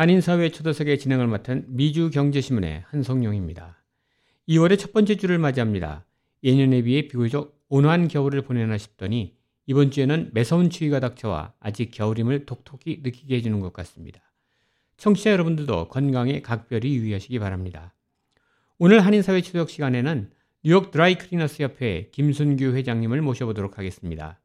한인사회 초대석의 진행을 맡은 미주경제신문의 한성용입니다. 2월의 첫 번째 주를 맞이합니다. 예년에 비해 비교적 온화한 겨울을 보내나 싶더니 이번 주에는 매서운 추위가 닥쳐와 아직 겨울임을 톡톡히 느끼게 해주는 것 같습니다. 청취자 여러분들도 건강에 각별히 유의하시기 바랍니다. 오늘 한인사회 추석 시간에는 뉴욕 드라이 클리너스 협회 김순규 회장님을 모셔보도록 하겠습니다.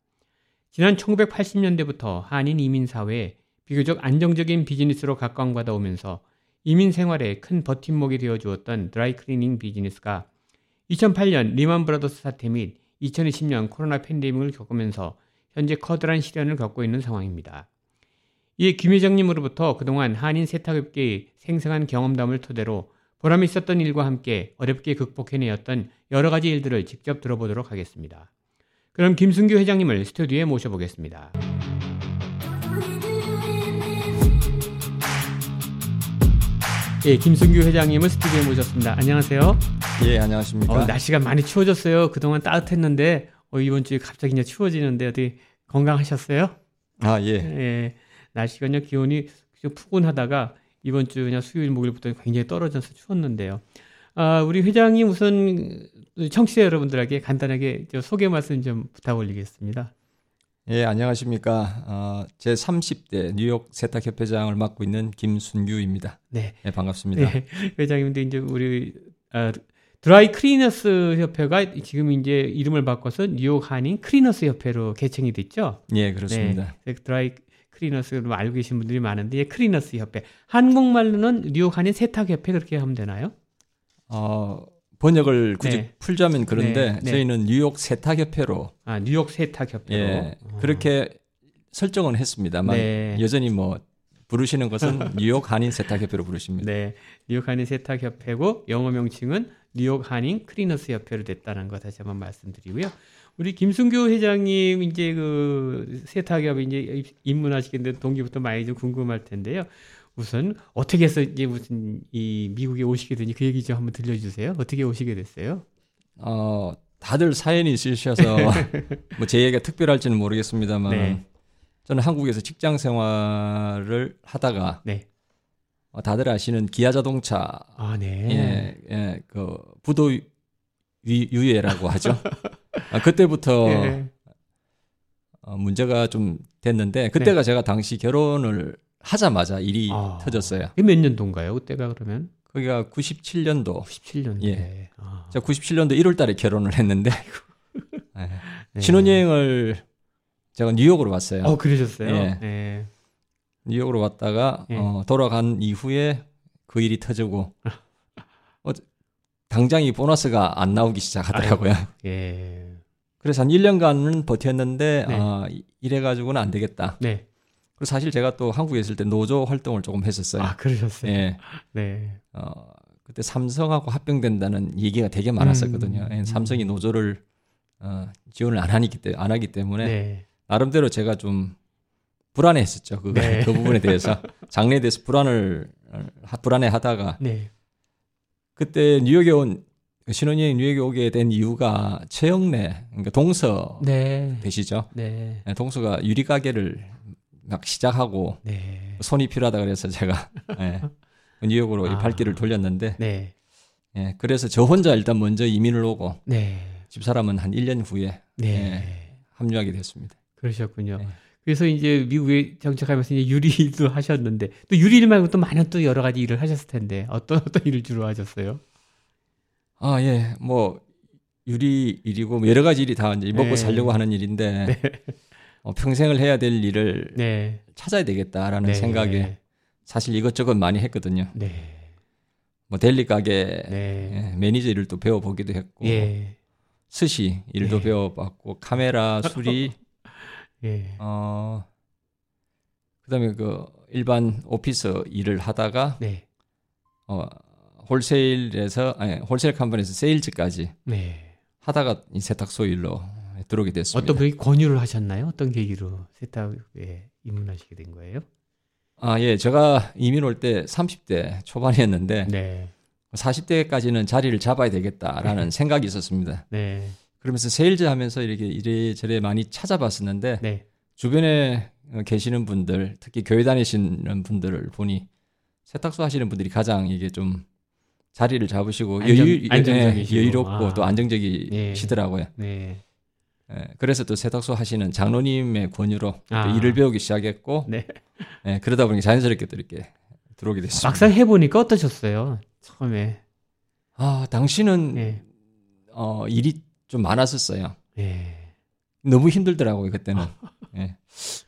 지난 1980년대부터 한인 이민사회에 비교적 안정적인 비즈니스로 각광받아 오면서 이민 생활에 큰 버팀목이 되어 주었던 드라이 클리닝 비즈니스가 2008년 리만 브라더스 사태 및 2020년 코로나 팬데믹을 겪으면서 현재 커다란 시련을 겪고 있는 상황입니다. 이에 김 회장님으로부터 그동안 한인 세탁업계의 생생한 경험담을 토대로 보람 있었던 일과 함께 어렵게 극복해내었던 여러 가지 일들을 직접 들어보도록 하겠습니다. 그럼 김순규 회장님을 스튜디오에 모셔보겠습니다. 예, 김순규 회장님을 스튜디오에 모셨습니다. 안녕하세요. 예, 안녕하십니까. 어, 날씨가 많이 추워졌어요. 그동안 따뜻했는데 어, 이번 주에 갑자기 이제 추워지는데 어디 건강하셨어요? 아, 예. 예. 날씨가 그냥 기온이 좀 푸근하다가 이번 주 그냥 수요일 목요일부터 굉장히 떨어져서 추웠는데요. 아, 우리 회장님 우선 청취자 여러분들에게 간단하게 소개 말씀 좀 부탁 올리겠습니다. 예, 안녕하십니까. 어, 제 30대 뉴욕 세탁협회장을 맡고 있는 김순규입니다. 네. 네, 반갑습니다. 네, 회장님도 이제 우리 아, dry cleaners 협회가 지금 이제 이름을 바꿔서 뉴욕 한인 cleaners 협회로 개칭이 됐죠. 예, 그렇습니다. 네, dry cleaners로 알고 계신 분들이 많은데 cleaners 협회. 한국말로는 뉴욕 한인 세탁 협회 그렇게 하면 되나요? 어, 번역을 굳이 네. 풀자면 그런데 네, 네. 저희는 뉴욕 세탁협회로 아, 뉴욕 세탁 협회로. 예, 어. 그렇게 설정은 했습니다만 네. 여전히 뭐 부르시는 것은 뉴욕 한인 세탁협회로 부르십니다. 네, 뉴욕 한인 세탁 협회고 영어 명칭은 뉴욕 한인 크리너스 협회로 됐다는 거 다시 한번 말씀드리고요. 우리 김순규 회장님 이제 그 세탁협 이제 입문하시게 된 동기부터 많이 좀 궁금할 텐데요. 우선 어떻게 해서 이제 무슨 이 미국에 오시게 되니 그 얘기 좀 한번 들려주세요. 어떻게 오시게 됐어요? 어, 다들 사연이 있으셔서 뭐 제 얘기가 특별할지는 모르겠습니다만 네. 저는 한국에서 직장 생활을 하다가 네. 어, 다들 아시는 기아 자동차 아, 네. 예, 예, 그 부도 유, 유예라고 하죠. 아, 그때부터 예. 어, 문제가 좀 됐는데 그때가 제가 당시 결혼을 하자마자 일이 네. 아. 터졌어요. 그게 몇 년도인가요? 그때가 그러면 거기가 97년도. 97년도. 예. 아. 제가 97년도 1월 달에 결혼을 했는데 예. 네. 신혼여행을 제가 뉴욕으로 왔어요. 어, 그러셨어요? 예. 네. 뉴욕으로 왔다가 예. 어, 돌아간 이후에 그 일이 터지고 어, 당장 이 보너스가 안 나오기 시작하더라고요. 예. 그래서 한 1년간은 버텼는데 네. 아, 이- 이래 가지고는 안 되겠다. 네. 그리고 사실 제가 또 한국에 있을 때 노조 활동을 조금 했었어요. 아, 그러셨어요? 예. 네. 어, 그때 삼성하고 합병된다는 얘기가 되게 많았었거든요. 음. 예, 삼성이 노조를 어, 지원을 안 하기, 때, 안 하기 때문에 네. 나름대로 제가 좀 불안해했었죠. 그, 네. 그 부분에 대해서 장래에 대해서 불안을 불안해하다가 네. 그때 뉴욕에 온 신혼여행 뉴욕에 오게 된 이유가 최영래 그러니까 동서 네. 되시죠. 네. 예, 동서가 유리 가게를 막 시작하고 네. 손이 필요하다 그래서 제가 예, 뉴욕으로 이 아. 발길을 돌렸는데 네. 예, 그래서 저 혼자 일단 먼저 이민을 오고 네. 집사람은 한 1년 후에 네. 예, 합류하게 됐습니다. 그러셨군요. 네. 그래서 이제 미국에 정착하면서 이제 유리도 하셨는데 또 유리일 말고 또 많은 또 여러 가지 일을 하셨을 텐데 어떤 어떤 일을 주로 하셨어요? 아, 예. 뭐 유리 일이고 뭐 여러 가지 일이 다 이제 먹고 네. 살려고 하는 일인데 어, 평생을 해야 될 일을 네. 찾아야 되겠다라는 네. 생각에 사실 이것저것 많이 했거든요. 네. 뭐 델리 가게 네. 예, 매니저 일도 배워보기도 했고 예. 스시 일도 예. 배워봤고 카메라 수리 예. 어 그다음에 그 일반 오피스 일을 하다가 네. 어 wholesale에서 아니 wholesale company에서 세일즈까지 네. 하다가 이 세탁소 일로 들어오게 됐습니다. 어떤 분이 권유를 하셨나요? 어떤 계기로 세탁에 입문하시게 된 거예요? 아, 예. 제가 이민 올 때 30대 초반이었는데 네. 40대까지는 자리를 잡아야 되겠다라는 생각이 있었습니다. 네. 그러면서 세일즈 하면서 이렇게 이래저래 많이 찾아봤었는데 네. 주변에 어, 계시는 분들, 특히 교회 다니시는 분들을 보니 세탁소 하시는 분들이 가장 이게 좀 자리를 잡으시고 안정- 여유, 안정적이시고. 예, 여유롭고 아. 또 안정적이시더라고요. 네. 예, 그래서 또 세탁소 하시는 장로님의 권유로 또 아. 일을 배우기 시작했고 네. 예, 그러다 보니 자연스럽게 또 이렇게 들어오게 됐습니다. 막상 해보니까 어떠셨어요? 처음에. 아, 당신은 네. 어, 일이 좀 많았었어요. 네. 너무 힘들더라고요 그때는. 예.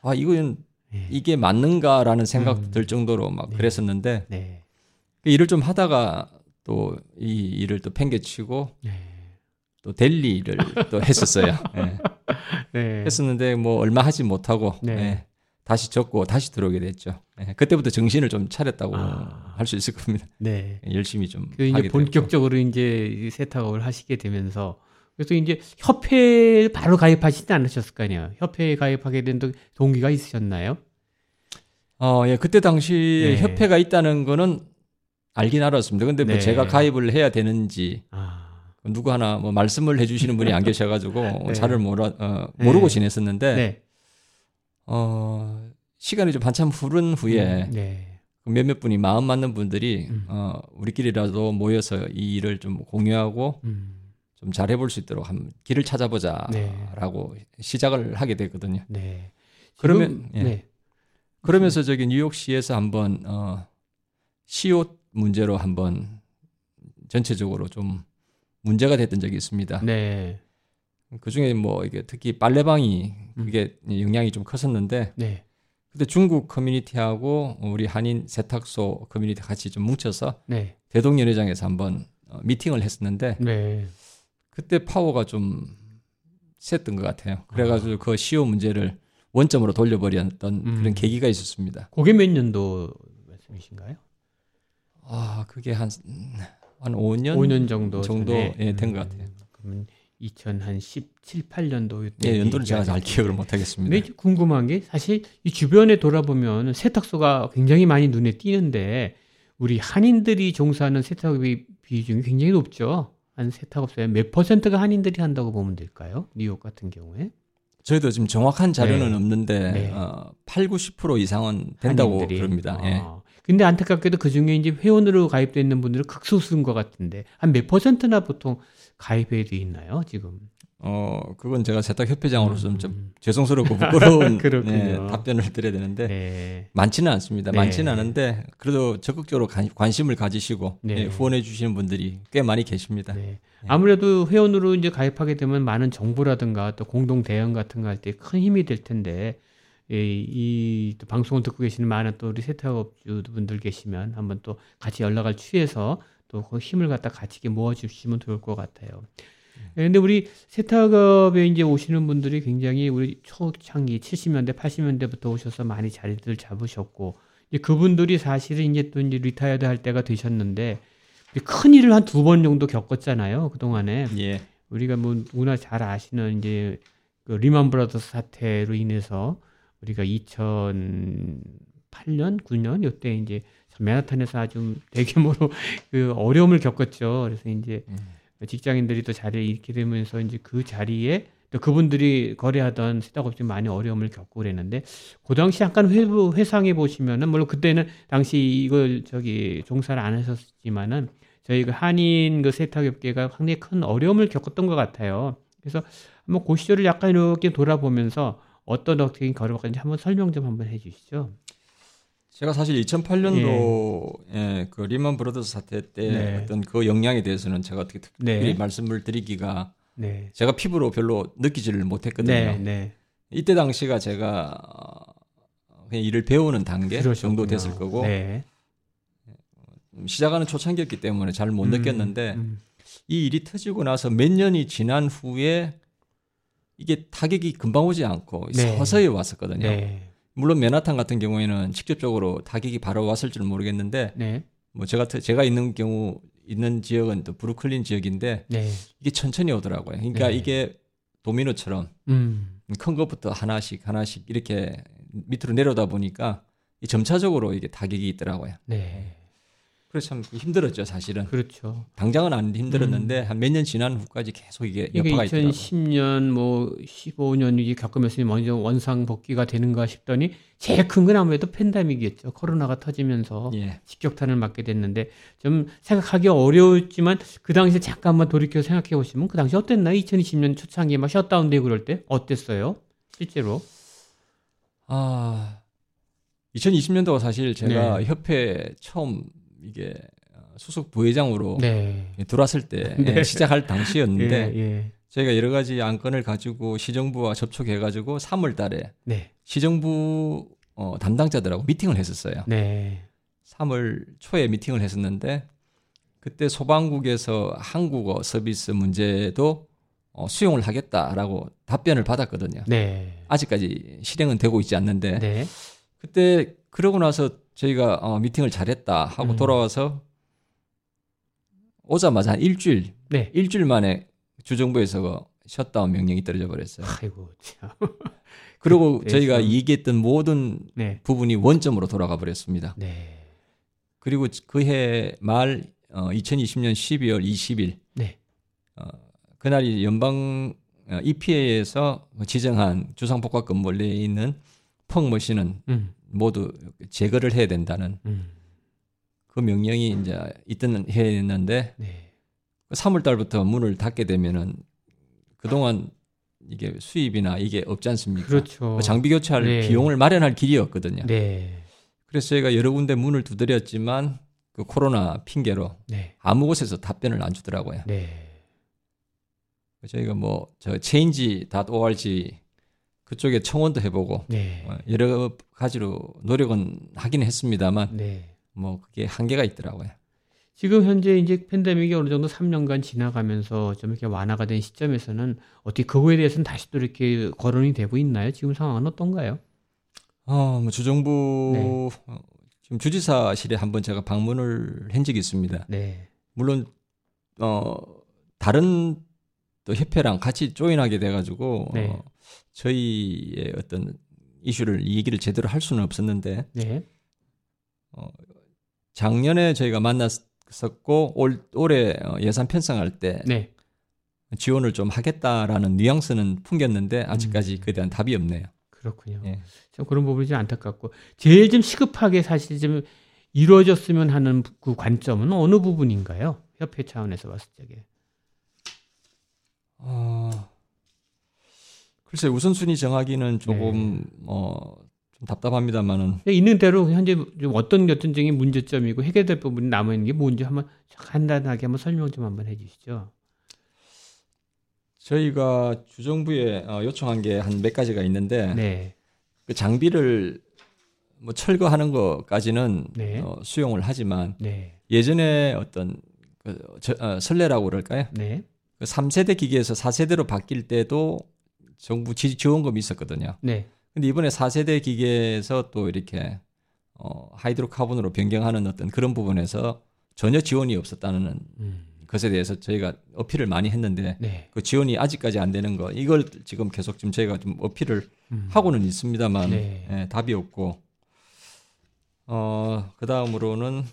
아 이건 네. 이게 맞는가라는 생각도 음. 들 정도로 막 네. 그랬었는데 네. 그 일을 좀 하다가 또 이 일을 또 팽개치고 네. 또 델리 일을 또 했었어요. 예. 네. 했었는데 뭐 얼마 하지 못하고 네. 예. 다시 접고 다시 들어오게 됐죠. 예. 그때부터 정신을 좀 차렸다고 아. 할수 있을 겁니다. 네. 예, 열심히 좀 그 이제. 본격적으로 이제 이 세탁업을 하시게 되면서 그래서 이제 협회에 바로 가입하시지 않으셨을 거 아니에요. 협회에 가입하게 된 동- 동기가 있으셨나요? 어, 예, 그때 당시에 네. 협회가 있다는 거는 알긴 알았습니다. 근데 뭐 네. 제가 가입을 해야 되는지 아, 누구 하나 뭐 말씀을 해주시는 분이 안 계셔가지고 네. 잘을 모르, 어, 모르고 네. 지냈었는데 네. 어, 시간이 좀 한참 흐른 후에 음, 네. 그 몇몇 분이 마음 맞는 분들이 음. 어, 우리끼리라도 모여서 이 일을 좀 공유하고 음, 좀 잘해볼 수 있도록 한 길을 찾아보자라고 시작을 하게 됐거든요. 네. 그러면, 지금- 예. 네. 그러면서 저기 뉴욕시에서 한번 어, 시옷 문제로 한번 전체적으로 좀 문제가 됐던 적이 있습니다. 네. 그 중에 뭐 이게 특히 빨래방이 음. 그게 영향이 좀 컸었는데 네. 그때 중국 커뮤니티하고 우리 한인 세탁소 커뮤니티 같이 좀 뭉쳐서 네. 대동연회장에서 한번 어, 미팅을 했었는데 네. 그때 파워가 좀 셌던 것 같아요. 그래가지고 그 시효 문제를 원점으로 돌려버렸던 음. 그런 계기가 있었습니다. 그게 몇 년도 말씀이신가요? 아 그게 한 한 5년 5년 정도 정도? 예, 된것 음, 같아요. 그러면 2017, 8년도 때 예, 연도를 제가 잘 기억을 못 하겠습니다. 근데 궁금한 게 사실 이 주변에 돌아보면 세탁소가 굉장히 많이 눈에 띄는데 우리 한인들이 종사하는 세탁업의 비중이 굉장히 높죠. 한 세탁업소에 몇 퍼센트가 한인들이 한다고 보면 될까요? 뉴욕 같은 경우에 저희도 지금 정확한 자료는 네. 없는데 네. 어, 8, 90% 이상은 된다고 한인들이. 그럽니다. 예. 아, 근데 안타깝게도 그 중에 이제 회원으로 가입돼 있는 분들은 극소수인 것 같은데 한 몇 퍼센트나 보통 가입해 돼 있나요 지금? 어 그건 제가 세탁 협회장으로서 좀, 좀 음, 죄송스럽고 부끄러운. 네, 답변을 드려야 되는데 네. 많지는 않습니다. 네. 많지는 않은데 그래도 적극적으로 관- 관심을 가지시고 네. 예, 후원해 주시는 분들이 꽤 많이 계십니다. 네. 아무래도 회원으로 이제 가입하게 되면 많은 정보라든가 또 공동 대응 같은 거 할 때 큰 힘이 될 텐데 이, 이또 방송을 듣고 계시는 많은 또 우리 세탁업주 분들 계시면 한번 또 같이 연락을 취해서 또 그 힘을 갖다 같이 이렇게 모아주시면 좋을 것 같아요. 예, 근데 우리 세탁업에 이제 오시는 분들이 굉장히 우리 초창기 70년대, 80년대부터 오셔서 많이 자리들 잡으셨고 이제 그분들이 사실은 이제 또 이제 retired 할 때가 되셨는데 큰 일을 한 두 번 정도 겪었잖아요. 그동안에. 예. 우리가 뭐 누구나 잘 아시는 이제 그 리만 브라더스 사태로 인해서 우리가 2008년, 9년 이때 이제 맨하탄에서 아주 대규모로 그 어려움을 겪었죠. 그래서 이제 음. 직장인들이 또 자리를 잃게 되면서 이제 그 자리에 또 그분들이 거래하던 세탁업체 많이 어려움을 겪고 그랬는데 그 당시 약간 회, 회상해 보시면은 물론 그때는 당시 이걸 저기 종사를 안 하셨지만은 저희 그 한인 그 세탁업계가 상당히 큰 어려움을 겪었던 것 같아요. 그래서 한번 그 시절을 약간 이렇게 돌아보면서 어떤 어떻게 걸어갔는지 한번 설명 좀 한번 해주시죠. 제가 사실 2008년도 예, 그 리먼 브로더스 사태 때 네. 어떤 그 영향에 대해서는 제가 어떻게 특별히 네. 말씀을 드리기가 네. 제가 피부로 별로 느끼지를 못했거든요. 네, 네. 이때 당시가 제가 어, 그냥 일을 배우는 단계 정도 그러셨구나. 됐을 거고 네. 시작하는 초창기였기 때문에 잘못 음, 느꼈는데 음. 이 일이 터지고 나서 몇 년이 지난 후에 이게 타격이 금방 오지 않고 네. 서서히 왔었거든요. 네. 물론 맨하탄 같은 경우에는 직접적으로 타격이 바로 왔을 줄은 모르겠는데 네. 뭐 제가 제가 있는 경우 있는 지역은 또 브루클린 지역인데 네. 이게 천천히 오더라고요. 그러니까 네. 이게 도미노처럼 음. 큰 것부터 하나씩 하나씩 이렇게 밑으로 내려다 보니까 이 점차적으로 이게 타격이 있더라고요. 네. 그래서 참 힘들었죠, 사실은. 그렇죠. 당장은 안 힘들었는데 한몇 년 지난 후까지 계속 이게 이게 여파가 있더라고요. 2010년 뭐 15년 이게 겪으면서 먼저 원상 복귀가 되는가 싶더니 제일 큰 건 아무래도 팬데믹이었죠. 코로나가 터지면서 예. 직격탄을 맞게 됐는데 좀 생각하기 어려웠지만 그 당시에 잠깐만 돌이켜 생각해 보시면 그 당시 어땠나요? 2020년 초창기에 막 셧다운되고 그럴 때 어땠어요? 실제로? 아, 2020년도가 사실 제가 네. 협회 처음 이게 수석 부회장으로 네. 들어왔을 때 네. 예, 시작할 당시였는데 예, 예. 저희가 여러 가지 안건을 가지고 시정부와 접촉해 가지고 3월 달에 네. 시정부 어, 담당자들하고 미팅을 했었어요. 네. 3월 초에 미팅을 했었는데 그때 소방국에서 한국어 서비스 문제도 어, 수용을 하겠다라고 답변을 받았거든요. 네. 아직까지 실행은 되고 있지 않는데 네. 그때 그러고 나서 저희가 어, 미팅을 잘했다 하고 음. 돌아와서 오자마자 한 일주일 네. 일주일 만에 주정부에서 그 셧다운 명령이 떨어져 버렸어요. 아이고 참. 그리고 그때서- 저희가 얘기했던 모든 네. 부분이 원점으로 돌아가 버렸습니다. 네. 그리고 그해 말 어, 2020년 12월 20일 네. 어, 그날이 연방 어, EPA에서 지정한 주상복합 건물 내에 있는 펑머신은 음. 모두 제거를 해야 된다는 음. 그 명령이 이제 있던 해였는데 네. 3월 달부터 문을 닫게 되면은 그동안 이게 수입이나 이게 없지 않습니까? 그렇죠. 그 장비 교체할 네. 비용을 마련할 길이었거든요. 네. 그래서 저희가 여러 군데 문을 두드렸지만 그 코로나 핑계로 네. 아무 곳에서 답변을 안 주더라고요. 네. 저희가 뭐 저 change.org 그쪽에 청원도 해보고 네. 어, 여러 가지로 노력은 하긴 했습니다만 네. 뭐 그게 한계가 있더라고요. 지금 현재 이제 팬데믹이 어느 정도 3년간 지나가면서 좀 이렇게 완화가 된 시점에서는 어떻게 그거에 대해서는 다시 또 이렇게 거론이 되고 있나요? 지금 상황은 어떤가요? 어, 뭐 주정부 네. 어, 지금 주지사실에 한번 제가 방문을 한 적이 있습니다. 네. 물론 어 다른 또 협회랑 같이 조인하게 돼가지고 네. 어, 저희의 어떤 이슈를 이 얘기를 제대로 할 수는 없었는데 네. 작년에 저희가 만났었고 올 올해 어, 예산 편성할 때 네. 지원을 좀 하겠다라는 뉘앙스는 풍겼는데 아직까지 음. 그에 대한 답이 없네요. 그렇군요. 예. 좀 그런 부분이 좀 안타깝고 제일 좀 시급하게 사실 좀 이루어졌으면 하는 그 관점은 어느 부분인가요? 협회 차원에서 봤을 적에. 어, 글쎄 우선순위 정하기는 조금 네. 어, 좀 답답합니다만은 있는 대로 현재 좀 어떤 어떤적인 문제점이고 해결될 부분이 남아 있는 게 뭔지 한번 간단하게 한번 설명 좀 한번 해주시죠. 저희가 주정부에 어, 요청한 게 한 몇 가지가 있는데 네. 그 장비를 뭐 철거하는 것까지는 네. 어, 수용을 하지만 네. 예전에 어떤 그 저, 어, 설레라고 그럴까요? 네. 그 3세대 기계에서 4세대로 바뀔 때도 정부 지, 지원금이 있었거든요. 네. 근데 이번에 4세대 기계에서 또 이렇게 어, 하이드로카본으로 변경하는 어떤 그런 부분에서 전혀 지원이 없었다는 음. 것에 대해서 저희가 어필을 많이 했는데 네. 그 지원이 아직까지 안 되는 거 이걸 지금 계속 지금 저희가 좀 어필을 음. 하고는 있습니다만 네. 예, 답이 없고 어 그 다음으로는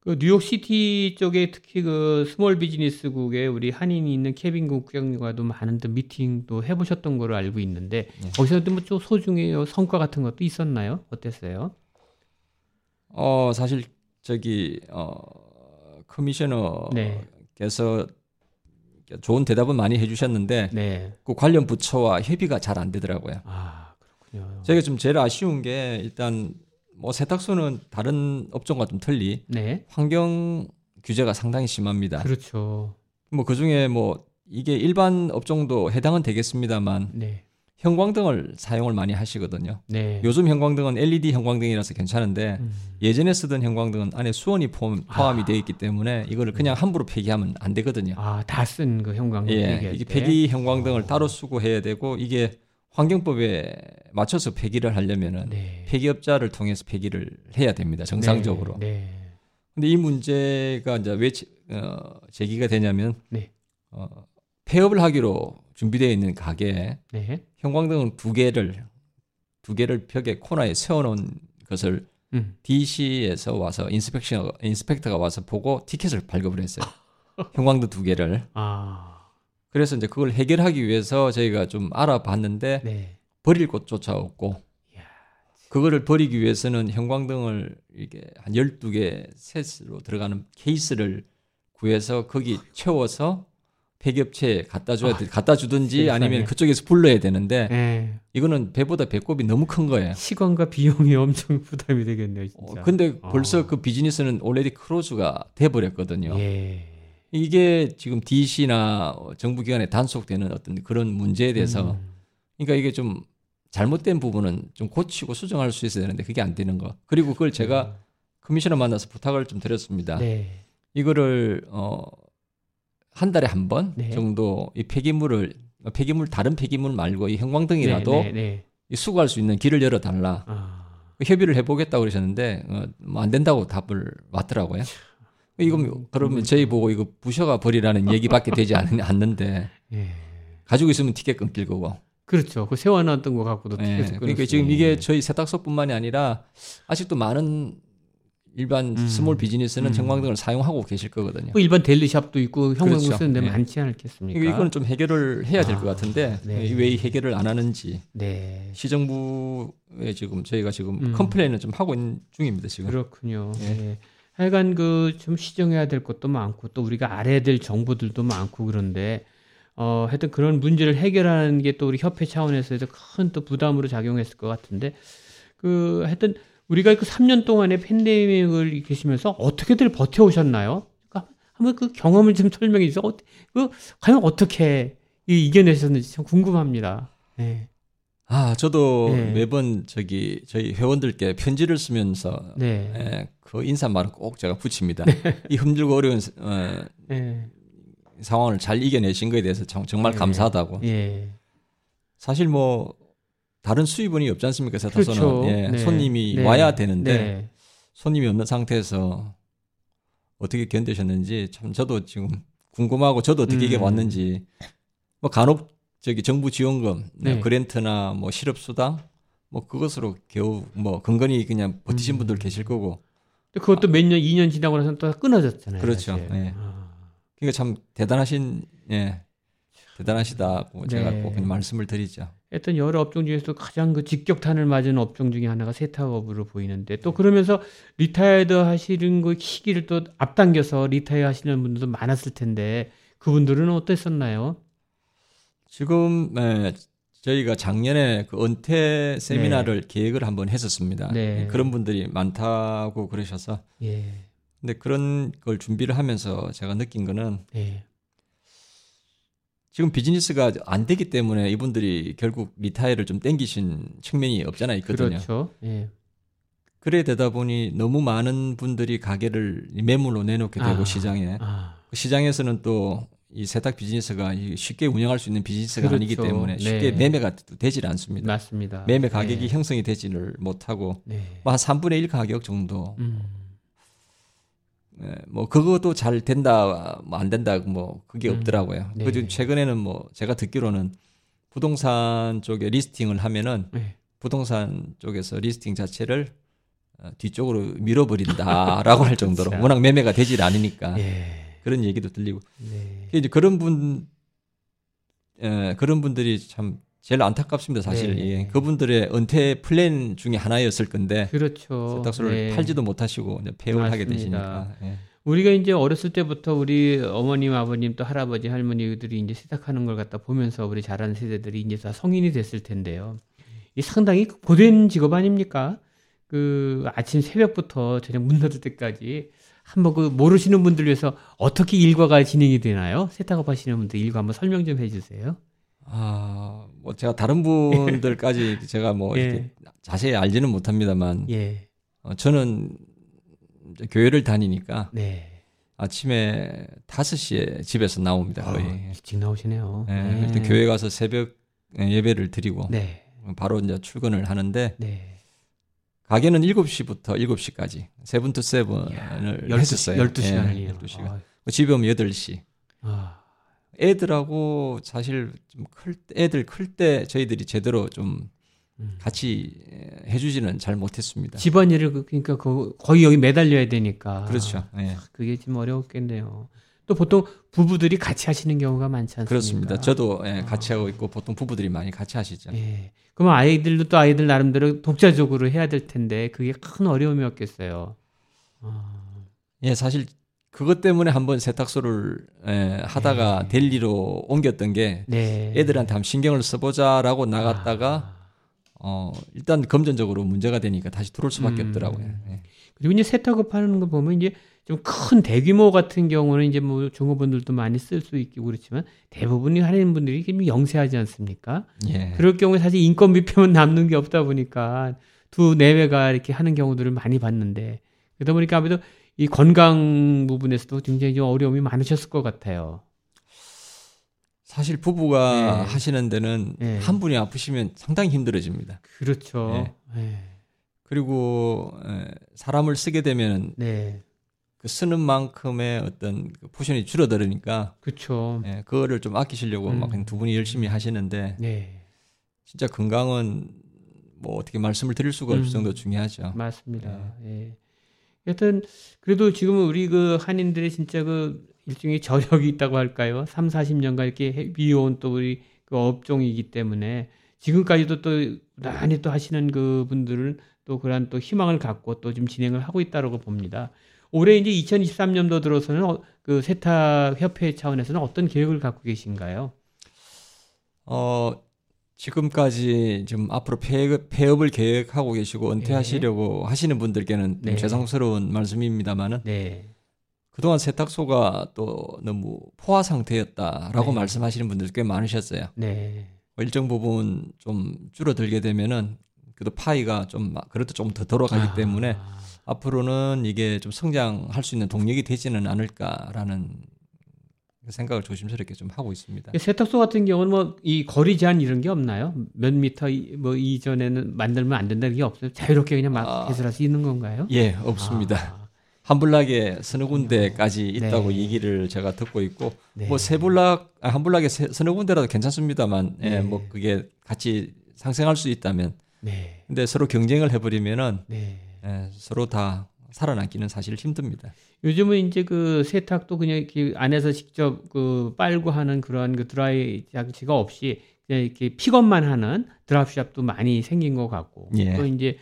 그 뉴욕시티 쪽에 특히 그 small business국에 우리 한인이 있는 케빈 국장과도 많은 또 미팅도 해보셨던 거로 알고 있는데 네. 거기서도 뭐 좀 소정의 성과 같은 것도 있었나요? 어땠어요? 어 사실 저기 어 네. 커미셔너께서 좋은 대답은 많이 해주셨는데 네. 그 관련 부처와 협의가 잘 안 되더라고요. 아 그렇군요. 저희가 좀 제일 아쉬운 게 일단 뭐 세탁소는 다른 업종과 좀 틀리 네. 환경 규제가 상당히 심합니다. 그렇죠. 뭐 그중에 뭐 이게 일반 업종도 해당은 되겠습니다만 네. 형광등을 사용을 많이 하시거든요. 네. 요즘 형광등은 LED 형광등이라서 괜찮은데 음. 예전에 쓰던 형광등은 안에 수온이 포함, 포함 이 아. 되어 있기 때문에 이거를 그냥 함부로 폐기하면 안 되거든요. 아 다 쓴 그 형광등 예, 이게. 폐기 형광등을 어. 따로 수거해야 되고 이게 환경법에 맞춰서 폐기를 하려면은 네. 폐기업자를 통해서 폐기를 해야 됩니다. 정상적으로. 네. 네. 근데 이 문제가 이제 왜 제- 어, 제기가 되냐면 네. 어, 폐업을 하기로 준비되어 있는 가게에 네. 형광등 두 개를 두 개를 벽에 코너에 세워놓은 것을 음. DC에서 와서 inspection inspector가 와서 보고 티켓을 발급을 했어요. 형광등 두 개를. 아. 그래서 이제 그걸 해결하기 위해서 저희가 좀 알아봤는데 네. 버릴 곳조차 없고 이야. 그거를 버리기 위해서는 형광등을 이게 한 12개 set으로 들어가는 케이스를 구해서 거기 채워서 폐기업체에 갖다 줘야 돼. 갖다 주든지 세상에. 아니면 그쪽에서 불러야 되는데 네. 이거는 배보다 배꼽이 너무 큰 거예요. 시간과 비용이 엄청 부담이 되겠네요, 어, 진짜. 근데 아. 벌써 그 비즈니스는 올레디 크로즈가 돼 버렸거든요. 예. 이게 지금 DC나 정부 기관에 단속되는 어떤 그런 문제에 대해서 음. 그러니까 이게 좀 잘못된 부분은 좀 고치고 수정할 수 있어야 되는데 그게 안 되는 거. 그리고 그걸 제가 커미셔너 만나서 부탁을 좀 드렸습니다. 음. 네. 이거를 어, 한 달에 한번 네. 정도 이 폐기물을 폐기물 다른 폐기물 말고 이 형광등이라도 네, 네, 네. 이 수거할 수 있는 길을 열어 달라. 아. 협의를 해보겠다고 그러셨는데 어, 뭐 안 된다고 답을 왔더라고요. 이거 음, 그러면 저희 보고 이거 부셔가 버리라는 얘기밖에 되지 않, 않는데 예. 가지고 있으면 티켓 끊길 거고. 그렇죠. 그 세워놨던 거 갖고도 예, 티켓을 그러니까 지금. 이게 저희 세탁소뿐만이 아니라 아직도 많은 일반 음. small business는 음. 형광등을 사용하고 계실 거거든요. 그 일반 deli shop도 있고 형광등 그렇죠. 쓰는 데 예. 많지 않겠습니까? 이거 이거는 좀 해결을 해야 될것 아, 같은데 네. 왜이 해결을 안 하는지 네. 시정부에 지금 저희가 지금 음. 컴플레인을 좀 하고 있는 중입니다 지금. 그렇군요. 예. 예. 하여간 그 좀 시정해야 될 것도 많고 또 우리가 알아야 될 정보들도 많고 그런데 어 하여튼 그런 문제를 해결하는 게 또 우리 협회 차원에서도 큰또 부담으로 작용했을 것 같은데 그 하여튼 우리가 그 3년 동안의 팬데믹을 계시면서 어떻게들 버텨오셨나요? 그러니까 한번 그 경험을 좀 설명해 주세요. 어, 그 과연 어떻게 이- 이겨내셨는지 참 궁금합니다. 네. 아 저도 네. 매번 저기 저희 회원들께 편지를 쓰면서 네. 예, 그 인사말은 꼭 제가 붙입니다. 이 힘들고 어려운 어, 네. 상황을 잘 이겨내신 거에 대해서 정, 말 네. 감사하다고. 예. 사실 뭐 다른 수입원이 없지 않습니까? 세탁소는 그렇죠. 예, 네. 손님이 네. 와야 되는데 네. 손님이 없는 상태에서 어떻게 견디셨는지 참 저도 지금 궁금하고 저도 어떻게 이게 음. 왔는지 뭐 간혹 저기 정부 지원금, 네, 네. 그랜트나 뭐 실업 수당 뭐 그것으로 겨우 뭐 근근히 그냥 버티신 음. 분들 계실 거고 근데 그것도 몇 년, 2년 지나고 나서 또 끊어졌잖아요. 그렇죠. 사실. 네. 아, 그러니까 참 대단하신 예 대단하시다고 제가 네. 꼭 그냥 말씀을 드리죠. 하여튼 여러 업종 중에서 가장 그 직격탄을 맞은 업종 중에 하나가 세탁업으로 보이는데 또 그러면서 retired 하시는 그 시기를 또 앞당겨서 retire 하시는 분들도 많았을 텐데 그분들은 어땠었나요? 지금 예, 저희가 작년에 그 은퇴 세미나를 계획을 한번 했었습니다. 네. 예, 그런 분들이 많다고 그러셔서 예. 근데 그런 걸 준비를 하면서 제가 느낀 거는 예. 지금 비즈니스가 안 되기 때문에 이분들이 결국 retire를 좀 땡기신 측면이 없잖아 있거든요. 그렇죠. 예. 그래 되다 보니 너무 많은 분들이 가게를 매물로 내놓게 되고 아. 시장에 아, 그 시장에서는 또 이 세탁 비즈니스가 이 쉽게 운영할 수 있는 비즈니스가 그렇죠. 아니기 때문에 쉽게 네. 매매가 되질 않습니다. 맞습니다. 매매 가격이 네. 형성이 되지를 못하고 네. 뭐 한 3분의 1 가격 정도. 음. 예, 뭐 그것도 잘 된다, 뭐 안 된다, 뭐 그게 음. 없더라고요. 네. 그중 최근에는 뭐 제가 듣기로는 부동산 쪽에 리스팅을 하면은 네. 부동산 쪽에서 listing 자체를 어, 뒤쪽으로 밀어버린다라고 할 정도로 자. 워낙 매매가 되질 않으니까 예. 그런 얘기도 들리고 네. 이제 그런 분 예, 그런 분들이 참 제일 안타깝습니다 사실 네. 예, 그분들의 은퇴 플랜 중에 하나였을 건데 그렇죠. 세탁소를 네. 팔지도 못하시고 이제 폐업을 하게. 되시니까 예. 우리가 이제 어렸을 때부터 우리 어머님, 아버님 또 할아버지, 할머니들이 이제 세탁하는 걸 갖다 보면서 우리 자란 세대들이 이제 다 성인이 됐을 텐데요. 이 상당히 고된 직업 아닙니까? 그 아침 새벽부터 저녁 문 닫을 때까지 한번 그 모르시는 분들 위해서 어떻게 일과가 진행이 되나요? 세탁업 하시는 분들 일과 한번 설명 좀 해주세요. 아, 뭐 제가 다른 분들까지 제가 뭐 예. 이렇게 자세히 알지는 못합니다만 예, 어, 저는 이제 교회를 다니니까 네. 아침에 5시에 집에서 나옵니다. 거의. 아, 일찍 나오시네요. 예, 네. 일단 교회 가서 새벽 예, 예배를 드리고 네. 바로 이제 출근을 하는데 네. 가게는 7시부터 7시까지 seven to seven을 했었어요. 12시간이요. 예, 12시간. 집에 오면 8시. 아. 애들하고 사실 좀 클 애들 클 때 저희들이 제대로 좀 음. 같이 해주지는 잘 못했습니다. 집안일을 그- 그러니까 거- 거의 여기 매달려야 되니까. 그렇죠. 예. 그게 좀 어려웠겠네요. 또 보통 부부들이 같이 하시는 경우가 많지 않습니까? 그렇습니다. 저도 예, 아. 같이 하고 있고 보통 부부들이 많이 같이 하시죠. 예. 그럼 아이들도 또 아이들 나름대로 독자적으로 해야 될 텐데 그게 큰 어려움이었겠어요. 아, 예, 사실 그것 때문에 한번 세탁소를 예, 하다가 네. 델리로 옮겼던 게 네. 애들한테 한번 신경을 써보자라고 나갔다가 아. 어, 일단 금전적으로 문제가 되니까 다시 들어올 수밖에 음. 없더라고요. 예. 그리고 이제 세탁업 하는 거 보면 이제 좀 큰 대규모 같은 경우는 이제 뭐 종업원들도 많이 쓸 수 있고 그렇지만 대부분이 하는 분들이 좀 영세하지 않습니까? 예. 그럴 경우에 사실 인건비 표면 남는 게 없다 보니까 두 내외가 이렇게 하는 경우들을 많이 봤는데 그러다 보니까 아무래도 이 건강 부분에서도 굉장히 좀 어려움이 많으셨을 것 같아요. 사실 부부가 네. 하시는 데는 네. 한 분이 아프시면 상당히 힘들어집니다. 그렇죠. 네. 그리고 에, 사람을 쓰게 되면 네. 그 쓰는 만큼의 어떤 그 포션이 줄어들으니까 그렇죠. 예, 그거를 좀 아끼시려고 음. 막두 분이 열심히 하시는데 네. 진짜 건강은 뭐 어떻게 말씀을 드릴 수가 없을 음. 정도 중요하죠. 맞습니다. 예. 여튼 그래도 지금 우리 그 한인들의 진짜 그 일종의 저력이 있다고 할까요? 3, 40년간 이렇게 해- 미워온 또 우리 그 업종이기 때문에 지금까지도 또 많이 또 하시는 그 분들은 또 그러한 또 희망을 갖고 또좀 진행을 하고 있다고 봅니다. 올해 이제 2023년도 들어서는 어, 그 세탁 협회 차원에서는 어떤 계획을 갖고 계신가요? 어 지금까지 지금 앞으로 폐업, 폐업을 계획하고 계시고 은퇴하시려고 하시는 분들께는 좀 네. 죄송스러운 말씀입니다만은 네. 그동안 세탁소가 또 너무 포화 상태였다라고 네. 말씀하시는 분들 꽤 많으셨어요. 네. 뭐 일정 부분 좀 줄어들게 되면은 그래도 파이가 좀 마- 그래도 좀더 돌아가기 아. 때문에 앞으로는 이게 좀 성장할 수 있는 동력이 되지는 않을까라는 생각을 조심스럽게 좀 하고 있습니다. 세탁소 같은 경우는 뭐 이 거리 제한 이런 게 없나요? 몇 미터 이- 뭐 이전에는 만들면 안 된다는 게 없어요. 자유롭게 그냥 막 아. 개설할 수 있는 건가요? 예, 없습니다. 아, 한 블락에 서너 군데까지 있다고 네. 얘기를 제가 듣고 있고 네. 뭐 세 블락 아, 한블락에 세- 서너 군데라도 괜찮습니다만 예, 네. 뭐 그게 같이 상생할 수 있다면 네. 근데 서로 경쟁을 해버리면은 네. 예, 서로 다 살아남기는 사실 힘듭니다. 요즘은 이제 그 세탁도 그냥 이렇게 안에서 직접 그 빨고 하는 그런 그 드라이 장치가 없이 그냥 이렇게 픽업만 하는 drop shop도 많이 생긴 것 같고 예. 또 이제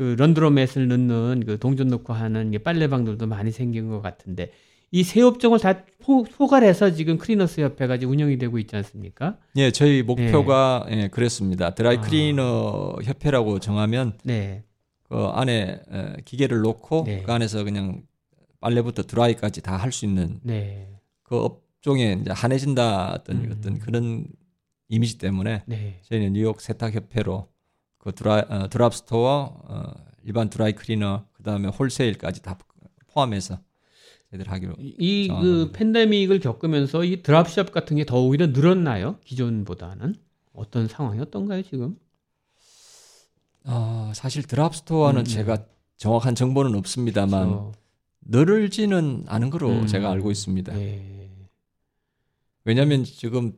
그 laundromat을 넣는 그 동전 넣고 하는 빨래방들도 많이 생긴 것 같은데 이 세 업종을 다 포, 포괄해서 지금 cleaners 협회가 이제 운영이 되고 있지 않습니까? 예, 저희 목표가 예, 그랬습니다. 드라이 아. 클리너 협회라고 정하면 네. 그 안에 에, 기계를 놓고 네. 그 안에서 그냥 빨래부터 드라이까지 다 할 수 있는 네. 그 업종에 이제 한해진다 어떤 음. 어떤 그런 이미지 때문에 네. 저희는 뉴욕 세탁 협회로 그 드라 어, drop store 어, 일반 dry cleaner 그 다음에 wholesale까지 다 포함해서 저희들 하기로 이 그. 팬데믹을 겪으면서 이 drop shop 같은 게 더 오히려 늘었나요? 기존보다는 어떤 상황이었던가요 지금? 어, 사실 드랍 스토어는 음, 음. 제가 정확한 정보는 없습니다만 그래서, 늘지는 않은 거로 음. 제가 알고 있습니다. 네. 왜냐하면 지금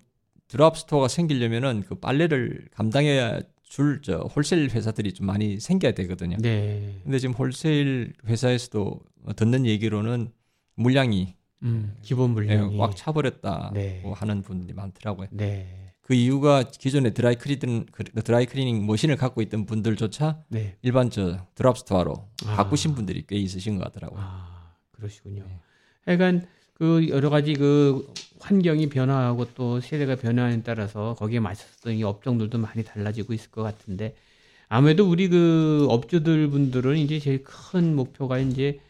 drop store가 생기려면은 그 빨래를 감당해야 줄 저 wholesale 회사들이 좀 많이 생겨야 되거든요. 네. 근데 지금 wholesale 회사에서도 듣는 얘기로는 물량이 음, 기본 예, 물량이 꽉 차버렸다고 네. 하는 분들이 많더라고요. 네. 그 이유가 기존에 드라이 클리닝 드라이 클리닝 machine을 갖고 있던 분들조차 네. 일반 저 drop store로 아. 바꾸신 분들이 꽤 있으신 것 같더라고요. 아, 그러시군요. 네. 하여간 그 여러 가지 그 환경이 변화하고 또 세대가 변화에 따라서 거기에 맞춰서 이 업종들도 많이 달라지고 있을 것 같은데 아무래도 우리 그 업주들 분들은 이제 제일 큰 목표가 이제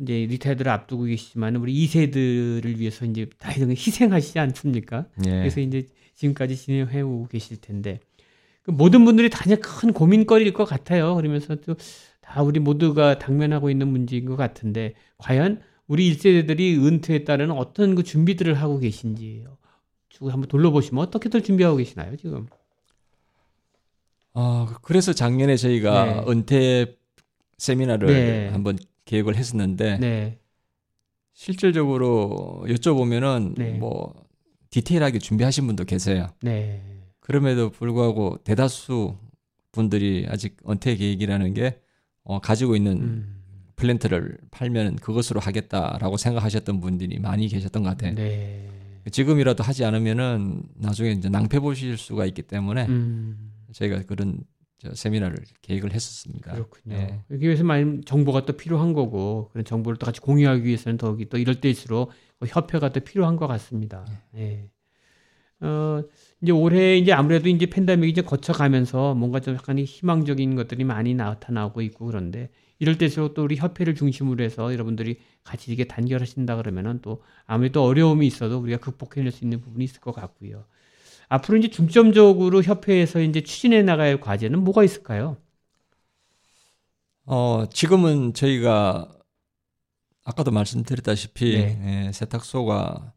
이제 retire를 앞두고 계시지만 우리 2세들을 위해서 이제 다 이런 거 희생하시지 않습니까? 예. 그래서 이제 지금까지 진행해 오고 계실 텐데 그 모든 분들이 다 이제 큰 고민거리일 것 같아요. 그러면서 또 다 우리 모두가 당면하고 있는 문제인 것 같은데 과연 우리 1세대들이 은퇴에 따른 어떤 그 준비들을 하고 계신지 쭉 한번 돌려보시면 어떻게들 준비하고 계시나요 지금? 아, 그래서 작년에 저희가 네. 은퇴 세미나를 네. 한번 계획을 했었는데 네. 실질적으로 여쭤보면은 네. 뭐 디테일하게 준비하신 분도 계세요. 네. 그럼에도 불구하고 대다수 분들이 아직 은퇴 계획이라는 게 어, 가지고 있는 음. 플랜트를 팔면 그것으로 하겠다라고 생각하셨던 분들이 많이 계셨던 것 같아요. 네. 지금이라도 하지 않으면은 나중에 이제 낭패 보실 수가 있기 때문에 음. 저희가 그런 저 세미나를 계획을 했었습니다. 그렇군요. 예. 여기 위해서 많은 정보가 또 필요한 거고 그런 정보를 또 같이 공유하기 위해서는 더욱이 또 이럴 때일수록 그 협회가 또 필요한 것 같습니다. 예. 어, 이제 올해 이제 아무래도 이제 팬데믹이 이제 거쳐가면서 뭔가 좀 약간 희망적인 것들이 많이 나타나고 있고 그런데 이럴 때일수록 또 우리 협회를 중심으로 해서 여러분들이 같이 이게 단결하신다 그러면은 또 아무래도 어려움이 있어도 우리가 극복해낼 수 있는 부분이 있을 것 같고요. 앞으로 이제 중점적으로 협회에서 이제 추진해 나가야 할 과제는 뭐가 있을까요? 어, 지금은 저희가 아까도 말씀드렸다시피 네. 예, 세탁소가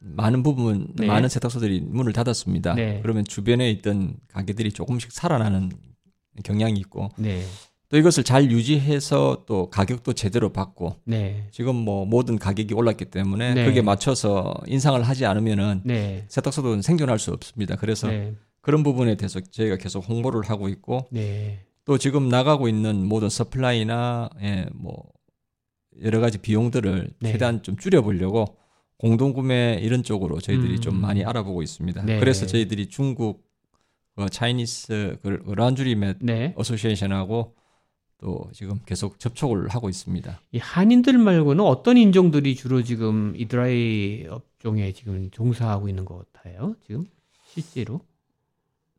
많은 부분 네. 많은 세탁소들이 문을 닫았습니다. 네. 그러면 주변에 있던 가게들이 조금씩 살아나는 경향이 있고 네, 또 이것을 잘 유지해서 또 가격도 제대로 받고 네, 지금 뭐 모든 가격이 올랐기 때문에 네. 그게 맞춰서 인상을 하지 않으면은 네, 세탁소도 생존할 수 없습니다. 그래서 네, 그런 부분에 대해서 저희가 계속 홍보를 하고 있고 네, 또 지금 나가고 있는 모든 supply나 예, 뭐 여러 가지 비용들을 네. 최대한 좀 줄여보려고 공동 구매 이런 쪽으로 저희들이 음. 좀 많이 알아보고 있습니다. 네. 그래서 저희들이 중국 어, Chinese 그 laundromat 네. association하고 또 지금 계속 접촉을 하고 있습니다. 이 한인들 말고는 어떤 인종들이 주로 지금 이 드라이 업종에 지금 종사하고 있는 것 같아요? 지금 실제로?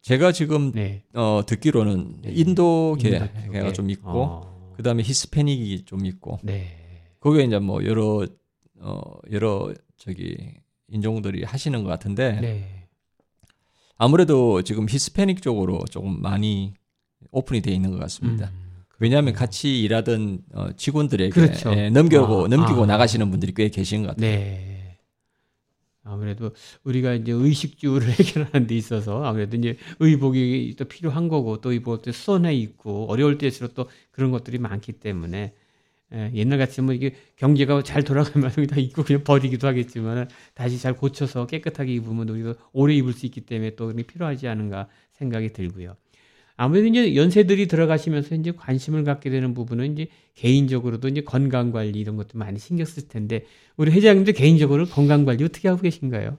제가 지금 네. 어, 듣기로는 네. 인도계가 인도 좀 있고 어, 그다음에 히스패닉이 좀 있고 네. 거기에 이제 뭐 여러 어 여러 저기 인종들이 하시는 것 같은데 네. 아무래도 지금 히스패닉 쪽으로 조금 많이 오픈이 돼 있는 것 같습니다. 음, 왜냐하면 그렇군요. 같이 일하던 어, 직원들에게 그렇죠. 예, 넘기고 아, 넘기고 아. 나가시는 분들이 꽤 계신 것 같아요. 네. 아무래도 우리가 이제 의식주를 해결하는 데 있어서 아무래도 이제 의복이 또 필요한 거고 또 의복도 수선해 있고 어려울 때일수록 또 그런 것들이 많기 때문에 예, 옛날 같으면 이게 경제가 잘 돌아가면 다 입고 그냥 버리기도 하겠지만 다시 잘 고쳐서 깨끗하게 입으면 우리가 오래 입을 수 있기 때문에 또 그게 필요하지 않은가 생각이 들고요. 아무래도 이제 연세들이 들어가시면서 이제 관심을 갖게 되는 부분은 이제 개인적으로도 이제 건강 관리 이런 것도 많이 신경 쓸 텐데 우리 회장님도 개인적으로 건강 관리 어떻게 하고 계신가요?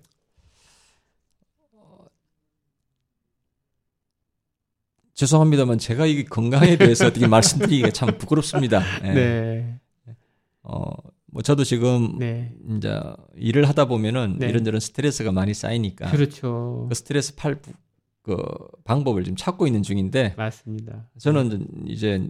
죄송합니다만 제가 이 건강에 대해서 어떻게 말씀드리기가 참 부끄럽습니다. 예. 네, 어, 뭐 저도 지금 네, 이제 일을 하다 보면은 네. 이런저런 스트레스가 많이 쌓이니까 그렇죠, 그 스트레스 팔 그 방법을 좀 찾고 있는 중인데 맞습니다. 저는 이제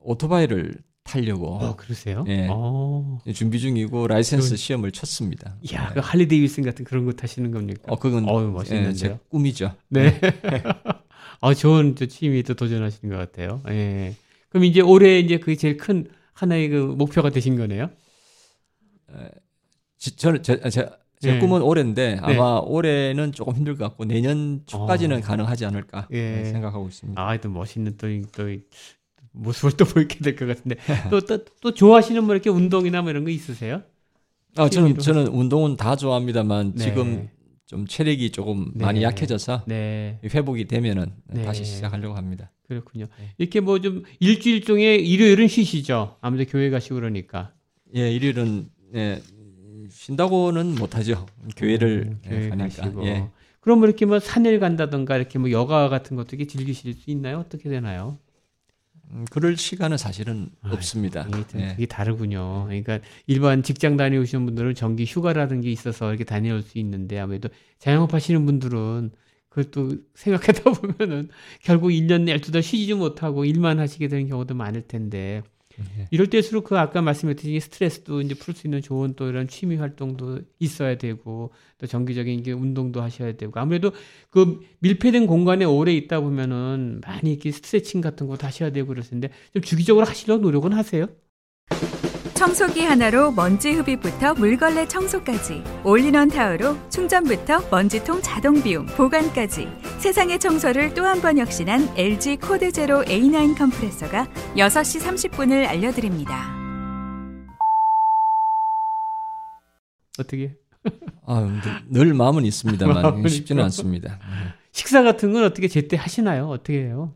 오토바이를 타려고 어, 그러세요? 예. 어, 준비 중이고 라이센스 그- 시험을 쳤습니다. 이야, 네. 그 할리 데이비슨 같은 그런 거 타시는 겁니까? 어 그건 어우, 예, 멋있는데요. 제 꿈이죠. 네. 아, 좋은 또 취미에 또 도전하시는 것 같아요. 예. 그럼 이제 올해 이제 그게 제일 큰 하나의 그 목표가 되신 거네요? 지- 저는 제, 제, 제 네. 꿈은 올해인데 아마 올해는 조금 힘들 것 같고 내년 초까지는 어. 가능하지 않을까 예. 네, 생각하고 있습니다. 아, 또 멋있는 또, 이- 또이 모습을 또 보이게 될 것 같은데 또, 또, 또 좋아하시는 뭐 이렇게 운동이나 뭐 이런 거 있으세요? 아, 저는 취미로. 저는 운동은 다 좋아합니다만 네. 지금 좀 체력이 조금 네. 많이 약해져서 네, 회복이 되면은 네. 다시 시작하려고 합니다. 그렇군요. 네. 이렇게 뭐 좀 일주일 중에 일요일은 쉬시죠? 아무래도 교회 가시고 그러니까. 예, 일요일은 예, 쉰다고는 못하죠. 교회를 음, 예, 교회 가니까. 예. 그럼 뭐 이렇게 뭐 산을 간다던가 이렇게 뭐 여가 같은 것도 이렇게 즐기실 수 있나요? 어떻게 되나요? 음, 그럴 시간은 사실은 아이고, 없습니다. 이게, 좀 예. 그게 다르군요. 그러니까 일반 직장 다녀오시는 분들은 정기 휴가라는 게 있어서 이렇게 다녀올 수 있는데 아무래도 자영업 하시는 분들은 그걸 또 생각하다 보면은 결국 1년 12달 쉬지 못하고 일만 하시게 되는 경우도 많을 텐데 예. 이럴 때일수록 그 아까 말씀드린 스트레스도 이제 풀 수 있는 좋은 또 이런 취미 활동도 있어야 되고 또 정기적인 게 운동도 하셔야 되고 아무래도 그 밀폐된 공간에 오래 있다 보면은 많이 이렇게 스트레칭 같은 것도 하셔야 되고 그럴 텐데 좀 주기적으로 하시려고 노력은 하세요? 청소기 하나로 먼지 흡입부터 물걸레 청소까지 올인원 타워로 충전부터 먼지통 자동 비움 보관까지 세상의 청소를 또 한 번 혁신한 LG 코드 제로 A9 컴프레서가 6시 30분을 알려드립니다. 어떻게? 아, 늘, 늘 마음은 있습니다만 마음은 쉽지는. 않습니다. 식사 같은 건 어떻게 제때 하시나요? 어떻게 해요?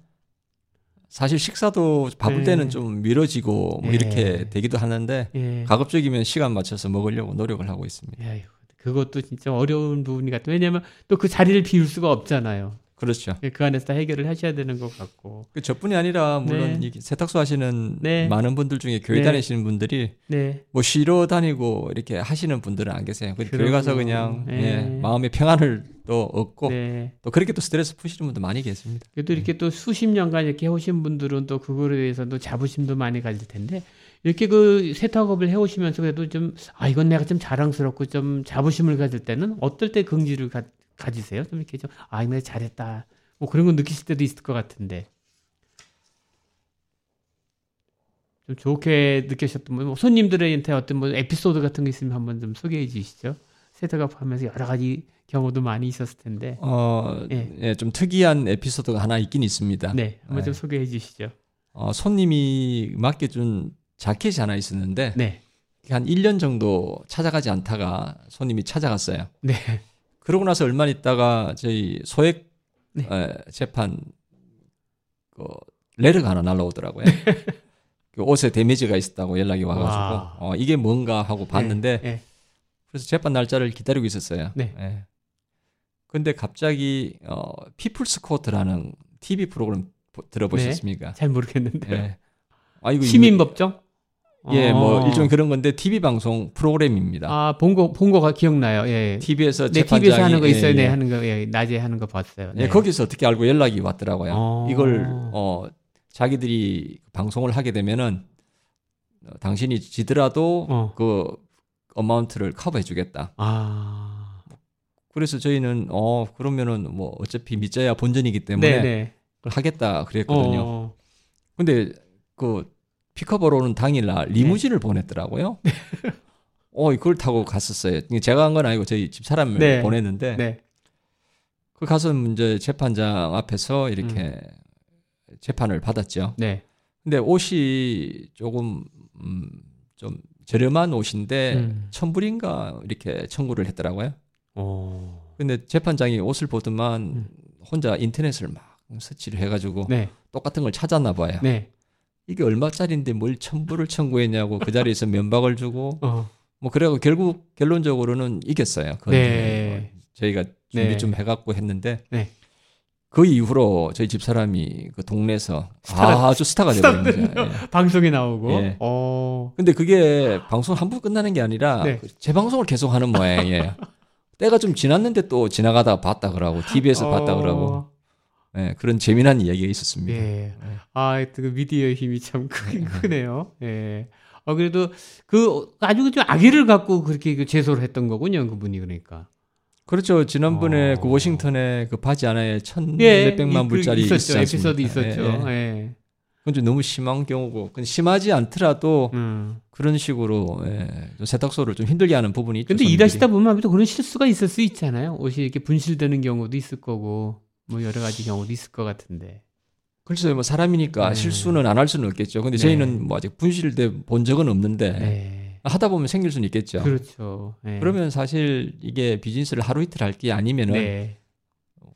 사실 식사도 바쁠 네. 때는 좀 미뤄지고 뭐 예. 이렇게 되기도 하는데 예. 가급적이면 시간 맞춰서 먹으려고 노력을 하고 있습니다. 에휴, 그것도 진짜 어려운 부분이 같아요. 왜냐하면 또 그 자리를 비울 수가 없잖아요. 그렇죠. 그 안에서 다 해결을 하셔야 되는 것 같고. 그 저뿐이 아니라 물론 네. 이 세탁소 하시는 네. 많은 분들 중에 교회 네. 다니시는 분들이 네. 뭐 쉬러 다니고 이렇게 하시는 분들은 안 계세요. 그 교회 가서 그냥 네. 예, 마음의 평안을 또 얻고 네. 또 그렇게 또 스트레스 푸시는 분도 많이 계십니다. 그래도 이렇게 또 수십 년간 이렇게 해오신 분들은 또 그거에 대해서도 자부심도 많이 가질 텐데 이렇게 그 세탁업을 해오시면서 그래도 좀 아 이건 내가 좀 자랑스럽고 좀 자부심을 가질 때는 어떨 때 긍지를 가, 가지세요? 좀 이렇게 좀 아 내가 잘했다 뭐 그런 거 느끼실 때도 있을 것 같은데 좀 좋게 느끼셨던 뭐 손님들한테 어떤 뭐 에피소드 같은 거 있으면 한번 좀 소개해 주시죠. 세탁업 하면서 여러 가지 경우도 많이 있었을 텐데 어, 예. 예, 좀 특이한 에피소드가 하나 있긴 있습니다. 네 한번 좀 네. 소개해 주시죠. 어, 손님이 맡겨준 자켓이 하나 있었는데 네. 한 1년 정도 찾아가지 않다가 손님이 찾아갔어요. 네. 그러고 나서 얼마 있다가 저희 소액 네. 에, 재판 그 레르가 하나 날라오더라고요. 그 옷에 데미지가 있었다고 연락이 와가지고 와. 어, 이게 뭔가 하고 봤는데 네, 네. 그래서 재판 날짜를 기다리고 있었어요. 네. 예. 근데 갑자기 어, People's Court라는 TV 프로그램 보- 들어보셨습니까? 잘 모르겠는데. 예. 아 이거 시민 법정? 예, 뭐 어. 일종 그런 건데 TV 방송 프로그램입니다. 아, 본 거 본 거가 기억나요. 예. TV에서 네, 재판장이 TV에서 하는 거 있어요. 예, 네, 예. 하는 거. 예, 낮에 하는 거 봤어요. 네. 예, 거기서 어떻게 알고 연락이 왔더라고요. 어. 이걸 어 자기들이 방송을 하게 되면은 어, 당신이 지더라도 어. 그 어마운트를 커버해 주겠다. 아. 그래서 저희는 어 그러면은 뭐 어차피 믿자야 본전이기 때문에 네, 네. 그걸 하겠다 그랬거든요. 어. 근데 그 픽업으로 오는 당일날 네. 리무진을 보냈더라고요. 어, 그걸 타고 갔었어요. 제가 한 건 아니고 저희 집 사람을 네. 보냈는데 네. 그 가서 이제 재판장 앞에서 이렇게 음. 재판을 받았죠. 네. 근데 옷이 조금 음, 좀 저렴한 옷인데 음. 천불인가 이렇게 청구를 했더라고요. 어. 근데 재판장이 옷을 보더만 음. 혼자 인터넷을 막 서치를 해가지고 네. 똑같은 걸 찾았나 봐요. 네. 이게 얼마짜리인데 뭘 천불을 청구했냐고 그 자리에서 면박을 주고 어. 뭐 그래고 결국 결론적으로는 이겼어요. 그건 네. 뭐 저희가 준비 네. 좀 해갖고 했는데 네. 그 이후로 저희 집 사람이 그 동네에서 스타가- 아주 스타가 되버린 거죠. 예. 방송에 나오고. 예. 어. 근데 그게 방송 한 번 끝나는 게 아니라 네. 그 재방송을 계속 하는 모양이에요. 때가 좀 지났는데 또 지나가다 봤다 그러고 TV에서 봤다 그러고 어. 예, 그런 재미난 이야기가 있었습니다. 예. 아, 그 미디어의 힘이 참 크긴 크네요. 예. 어, 그래도 그 아주 좀 악의를 갖고 그렇게 그 제소를 했던 거군요. 그분이 그러니까. 그렇죠. 지난번에 어. 그 워싱턴에 그 바지 하나에 천 예. 몇백만 이- 그 불짜리 있었죠. 있었지 않습니까? 에피소드 있었죠. 예, 예. 예. 그건 좀 너무 심한 경우고, 근데 심하지 않더라도 음. 그런 식으로 예, 좀 세탁소를 좀 힘들게 하는 부분이 있죠. 근데 손님들이. 일하시다 보면 아무래도 그런 실수가 있을 수 있잖아요. 옷이 이렇게 분실되는 경우도 있을 거고, 뭐 여러 가지 경우도 있을 것 같은데. 그렇죠. 뭐 사람이니까 네. 실수는 안 할 수는 없겠죠. 근데 네. 저희는 뭐 아직 분실돼 본 적은 없는데 네. 하다 보면 생길 수는 있겠죠. 그렇죠. 네. 그러면 사실 이게 비즈니스를 하루 이틀 할 게 아니면은 네.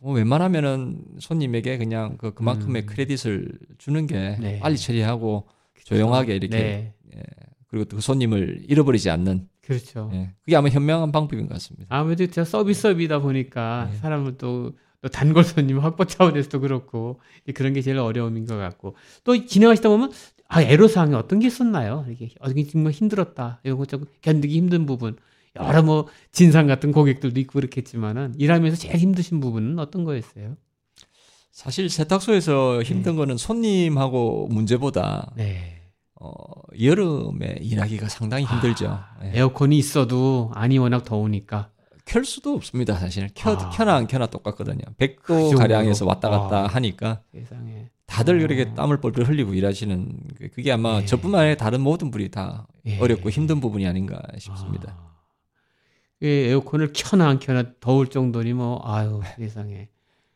뭐 웬만하면은 손님에게 그냥 그 그만큼의 음. 크레딧을 주는 게 네. 빨리 처리하고 조용하게 이렇게 네. 예, 그리고 또 그 손님을 잃어버리지 않는 그렇죠. 예, 그게 아마 현명한 방법인 것 같습니다. 아무래도 저 서비스업이다 보니까 네. 사람은 또, 또 단골 손님 확보 차원에서도 그렇고 그런 게 제일 어려움인 것 같고 또 진행하시다 보면 아 애로사항이 어떤 게 있었나요? 이게 어떻게 정말 힘들었다 이런 것좀 견디기 힘든 부분 여러 뭐 진상 같은 고객들도 있고 그렇겠지만은 일하면서 제일 힘드신 부분은 어떤 거였어요? 사실 세탁소에서 힘든 거는 손님하고 문제보다 네. 어, 여름에 일하기가 상당히 힘들죠. 예. 에어컨이 있어도 안이 워낙 더우니까 켤 수도 없습니다, 사실. 켜, 아. 켜나 안 켜나 똑같거든요. 그 100도 정도로? 가량에서 왔다 갔다 아. 하니까 세상에 다들 어. 그렇게 땀을 뻘뻘 흘리고 일하시는 그- 그게 아마 네. 저뿐만 아니라 다른 모든 분이 다 예. 어렵고 힘든 부분이 아닌가 싶습니다. 아. 예, 에어컨을 켜나 안 켜나 더울 정도니 뭐 아유 세상에.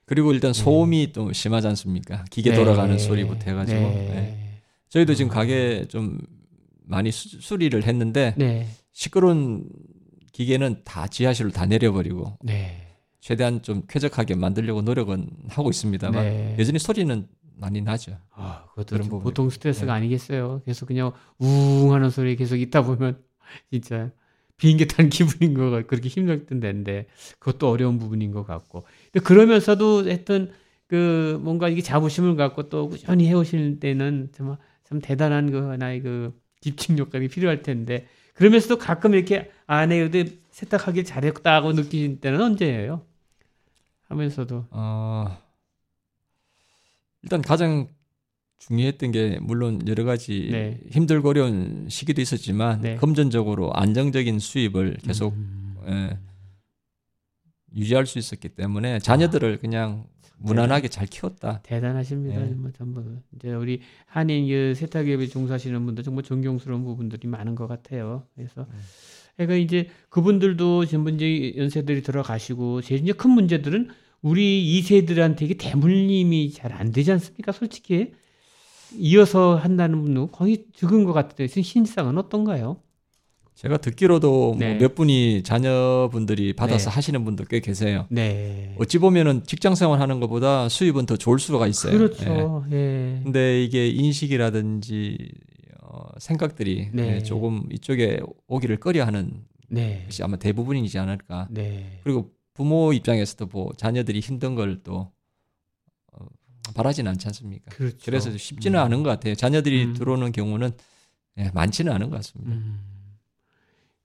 그리고 일단 소음이 또 심하지 않습니까? 기계 네. 돌아가는 소리부터 해가지고 네. 네. 저희도 지금 가게 좀 많이 수, 수리를 했는데 네. 시끄러운 기계는 다 지하실로 다 내려버리고 네. 최대한 좀 쾌적하게 만들려고 노력은 하고 있습니다만 네. 여전히 소리는 많이 나죠. 아, 그것도 보통 스트레스가 네. 아니겠어요. 계속 그냥 우웅 하는 소리 계속 있다 보면 진짜 비행기 탄 기분인 거 같고 그렇게 힘들 텐데 그것도 어려운 부분인 것 같고. 근데 그러면서도 했던 그 뭔가 이게 자부심을 갖고 또 꾸준히 해오실 때는 정말 참 대단한 그 하나의 그 집중력감이 필요할 텐데 그러면서도 가끔 이렇게 아내 그때 세탁하기 잘했다고 느끼는 때는 언제예요? 하면서도 어, 일단 가장 중요했던 게 물론 여러 가지 네. 힘들고 어려운 시기도 있었지만 네. 금전적으로 안정적인 수입을 계속 음. 예, 유지할 수 있었기 때문에 자녀들을 그냥 무난하게 잘 키웠다. 대단하십니다. 네. 정말 전부 이제 우리 한인 그 세탁업에 종사하시는 분들 정말 존경스러운 부분들이 많은 것 같아요. 그래서 그러니까 이제 그분들도 전부 이제 연세들이 들어가시고 제일 이제 큰 문제들은 우리 2세들한테 이게 대물림이 잘 안 되지 않습니까? 솔직히 이어서 한다는 분은 거의 적은 것 같아요. 신상은 어떤가요? 제가 듣기로도 네. 뭐몇 분이 자녀분들이 받아서 네. 하시는 분도 꽤 계세요. 네. 어찌 보면은 직장 생활 하는 것보다 수입은 더 좋을 수가 있어요. 예. 그렇죠. 예. 근데 이게 인식이라든지 어, 생각들이 네. 예, 조금 이쪽에 오기를 꺼려하는 네. 것이 아마 대부분이지 않을까. 네. 그리고 부모 입장에서도 뭐 자녀들이 힘든 걸또 어, 바라지는 않지 않습니까? 그렇죠. 그래서 쉽지는 음. 않은 것 같아요. 자녀들이 음. 들어오는 경우는 예, 많지는 않은 것 같습니다. 음.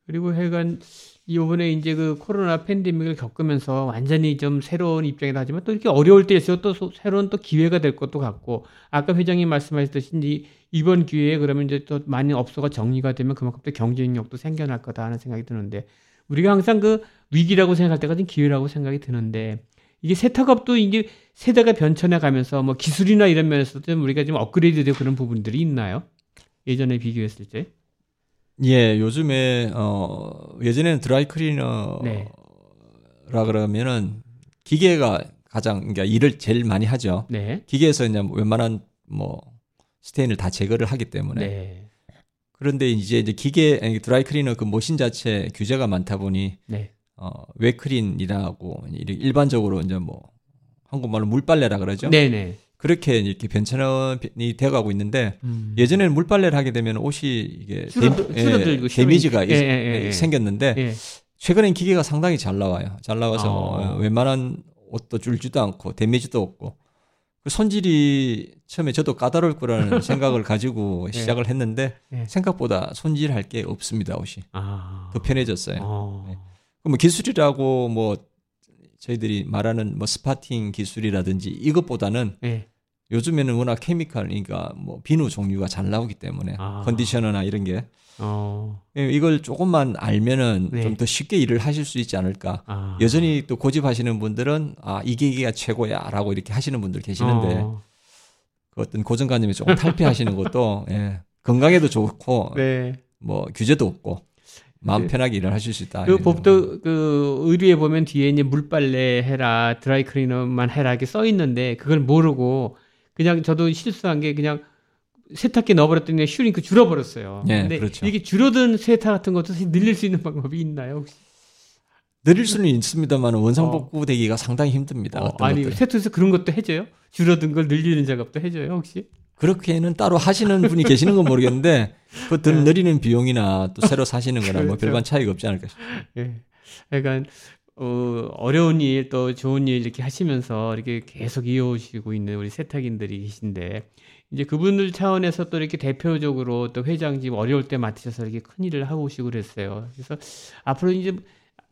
그리고 하여간 이번에 이제 그 코로나 팬데믹을 겪으면서 완전히 좀 새로운 입장이다 하지만 또 이렇게 어려울 때일수록 또 소- 새로운 또 기회가 될 것도 같고 아까 회장님 말씀하셨듯이 이번 기회에 그러면 이제 또 많이 업소가 정리가 되면 그만큼 또 경쟁력도 생겨날 거다 하는 생각이 드는데 우리가 항상 그 위기라고 생각할 때가 좀 기회라고 생각이 드는데 이게 세탁업도 이제 세대가 변천해 가면서 뭐 기술이나 이런 면에서도 좀 우리가 좀 업그레이드 되고 그런 부분들이 있나요? 예전에 비교했을 때? 예, 요즘에 어 예전에는 드라이 클리너라 네. 그러면은 기계가 가장 그러니까 일을 제일 많이 하죠. 네. 기계에서 그냥 웬만한 뭐 스테인을 다 제거를 하기 때문에 네. 그런데 이제 이제 기계 dry cleaner 그 machine 자체 규제가 많다 보니 네. 어 wet clean이라고 일반적으로 이제 뭐 한국말로 물빨래라 그러죠. 네네. 그렇게 이렇게 변천이 되어가고 있는데 음. 예전에는 물빨래를 하게 되면 옷이 이게 줄어들- 데, 줄어들고 damage가 예, 있- 예, 예, 예. 생겼는데 예. 최근엔 기계가 상당히 잘 나와요. 잘 나와서 어. 어, 웬만한 옷도 줄지도 않고 damage도 없고 그 손질이 처음에 저도 까다로울 거라는 생각을 가지고 예. 시작을 했는데 예. 생각보다 손질할 게 없습니다 옷이 아. 더 편해졌어요. 어. 네. 그럼 뭐 기술이라고 뭐 저희들이 말하는 뭐 스파팅 기술이라든지 이것보다는 예. 요즘에는 워낙 케미칼, 그러니까 뭐 비누 종류가 잘 나오기 때문에 아. 컨디셔너나 이런 게 어. 예, 이걸 조금만 알면은 네. 좀더 쉽게 일을 하실 수 있지 않을까. 아. 여전히 또 고집하시는 분들은 아 이게 이게가 최고야라고 이렇게 하시는 분들 계시는데 어. 그 어떤 고정관념이 조금 탈피하시는 것도 예, 건강에도 좋고 네. 뭐 규제도 없고 마음 네. 편하게 일을 하실 수 있다. 그 법도 그 의류에 보면 뒤에 이제 물빨래 해라, 드라이 클리너만 해라 이렇게 써 있는데 그걸 모르고 그냥 저도 실수한 게 그냥 세탁기에 넣어버렸더니 슈링크 줄어버렸어요. 예, 근데 그렇죠. 이게 줄어든 세탁 같은 것도 사실 늘릴 수 있는 방법이 있나요? 혹시? 늘릴 수는 있습니다만 원상복구 되기가 상당히 힘듭니다. 어, 아니 것들은. 세탁에서 그런 것도 해줘요? 줄어든 걸 늘리는 작업도 해줘요 혹시? 그렇게는 따로 하시는 분이 계시는 건 모르겠는데 그더 네. 늘리는 비용이나 또 새로 사시는 거나 뭐 그렇죠. 별반 차이가 없지 않을까 싶습니다. 예. 약간 어, 어려운 일 또 좋은 일 이렇게 하시면서 이렇게 계속 이어오시고 있는 우리 세탁인들이 계신데 이제 그분들 차원에서 또 이렇게 대표적으로 또 회장직 어려울 때 맡으셔서 이렇게 큰 일을 하고 오시고 그랬어요. 그래서 앞으로 이제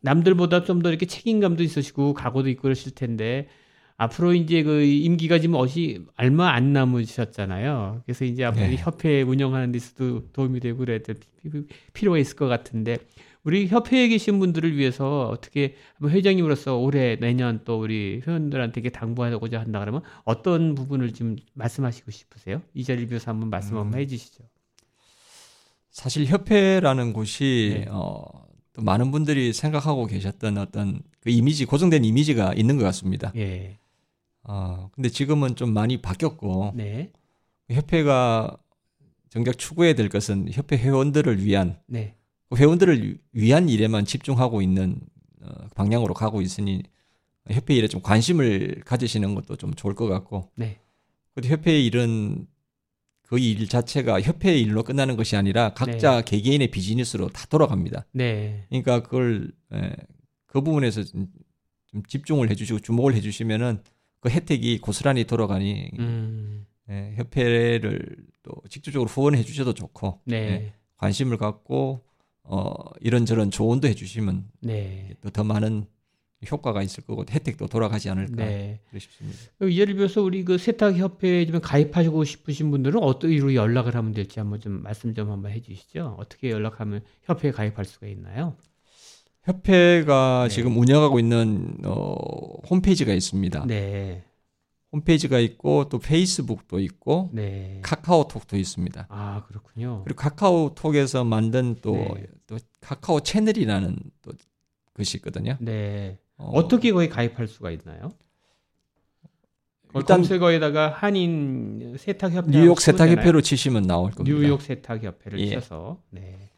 남들보다 좀 더 이렇게 책임감도 있으시고 각오도 있고 그러실 텐데 앞으로 이제 그 임기가 지금 어시 얼마 안 남으셨잖아요. 그래서 이제 앞으로 네. 협회 운영하는 데서도 도움이 되고 그래야 될 피- 필요가 있을 것 같은데 우리 협회에 계신 분들을 위해서 어떻게 회장님으로서 올해 내년 또 우리 회원들한테 이렇게 당부하고자 한다 그러면 어떤 부분을 좀 말씀하시고 싶으세요? 이 자리를 비해서 한번 말씀 한번 해주시죠. 사실 협회라는 곳이 네. 어, 또 많은 분들이 생각하고 계셨던 어떤 그 이미지 고정된 이미지가 있는 것 같습니다. 예. 어, 근데 지금은 좀 많이 바뀌었고 네. 협회가 정작 추구해야 될 것은 협회 회원들을 위한 네. 그 회원들을 위한 일에만 집중하고 있는 어, 방향으로 가고 있으니 협회 일에 좀 관심을 가지시는 것도 좀 좋을 것 같고 네. 그리고 협회의 일은 그 일 자체가 협회의 일로 끝나는 것이 아니라 각자 개개인의 비즈니스로 다 돌아갑니다. 네. 그러니까 그걸 에, 그 부분에서 좀, 좀 집중을 해주시고 주목을 해주시면은 그 혜택이 고스란히 돌아가니 음. 예, 협회를 또 직접적으로 후원해 주셔도 좋고 네. 예, 관심을 갖고 어, 이런저런 조언도 해주시면 네. 또더 많은 효과가 있을 거고 혜택도 돌아가지 않을까 네. 싶습니다. 예를 들어서 우리 그 세탁 협회에 좀 가입하시고 싶으신 분들은 어떤 이로 연락을 하면 될지 한번 좀 말씀 좀 한번 해주시죠. 어떻게 연락하면 협회에 가입할 수가 있나요? 협회가 네. 지금 운영하고 있는 어, 홈페이지가 있습니다. 네. 홈페이지가 있고 또 페이스북도 있고 네. 카카오톡도 있습니다. 아 그렇군요. 그리고 카카오톡에서 만든 또, 네. 또 카카오 채널이라는 또 것이 있거든요. 네. 어, 어떻게 거기 가입할 수가 있나요? 일단- 검색어에다가 한인 세탁협회 뉴욕 세탁협회로 치시면 나올 겁니다. 뉴욕 세탁협회를 예. 쳐서 네.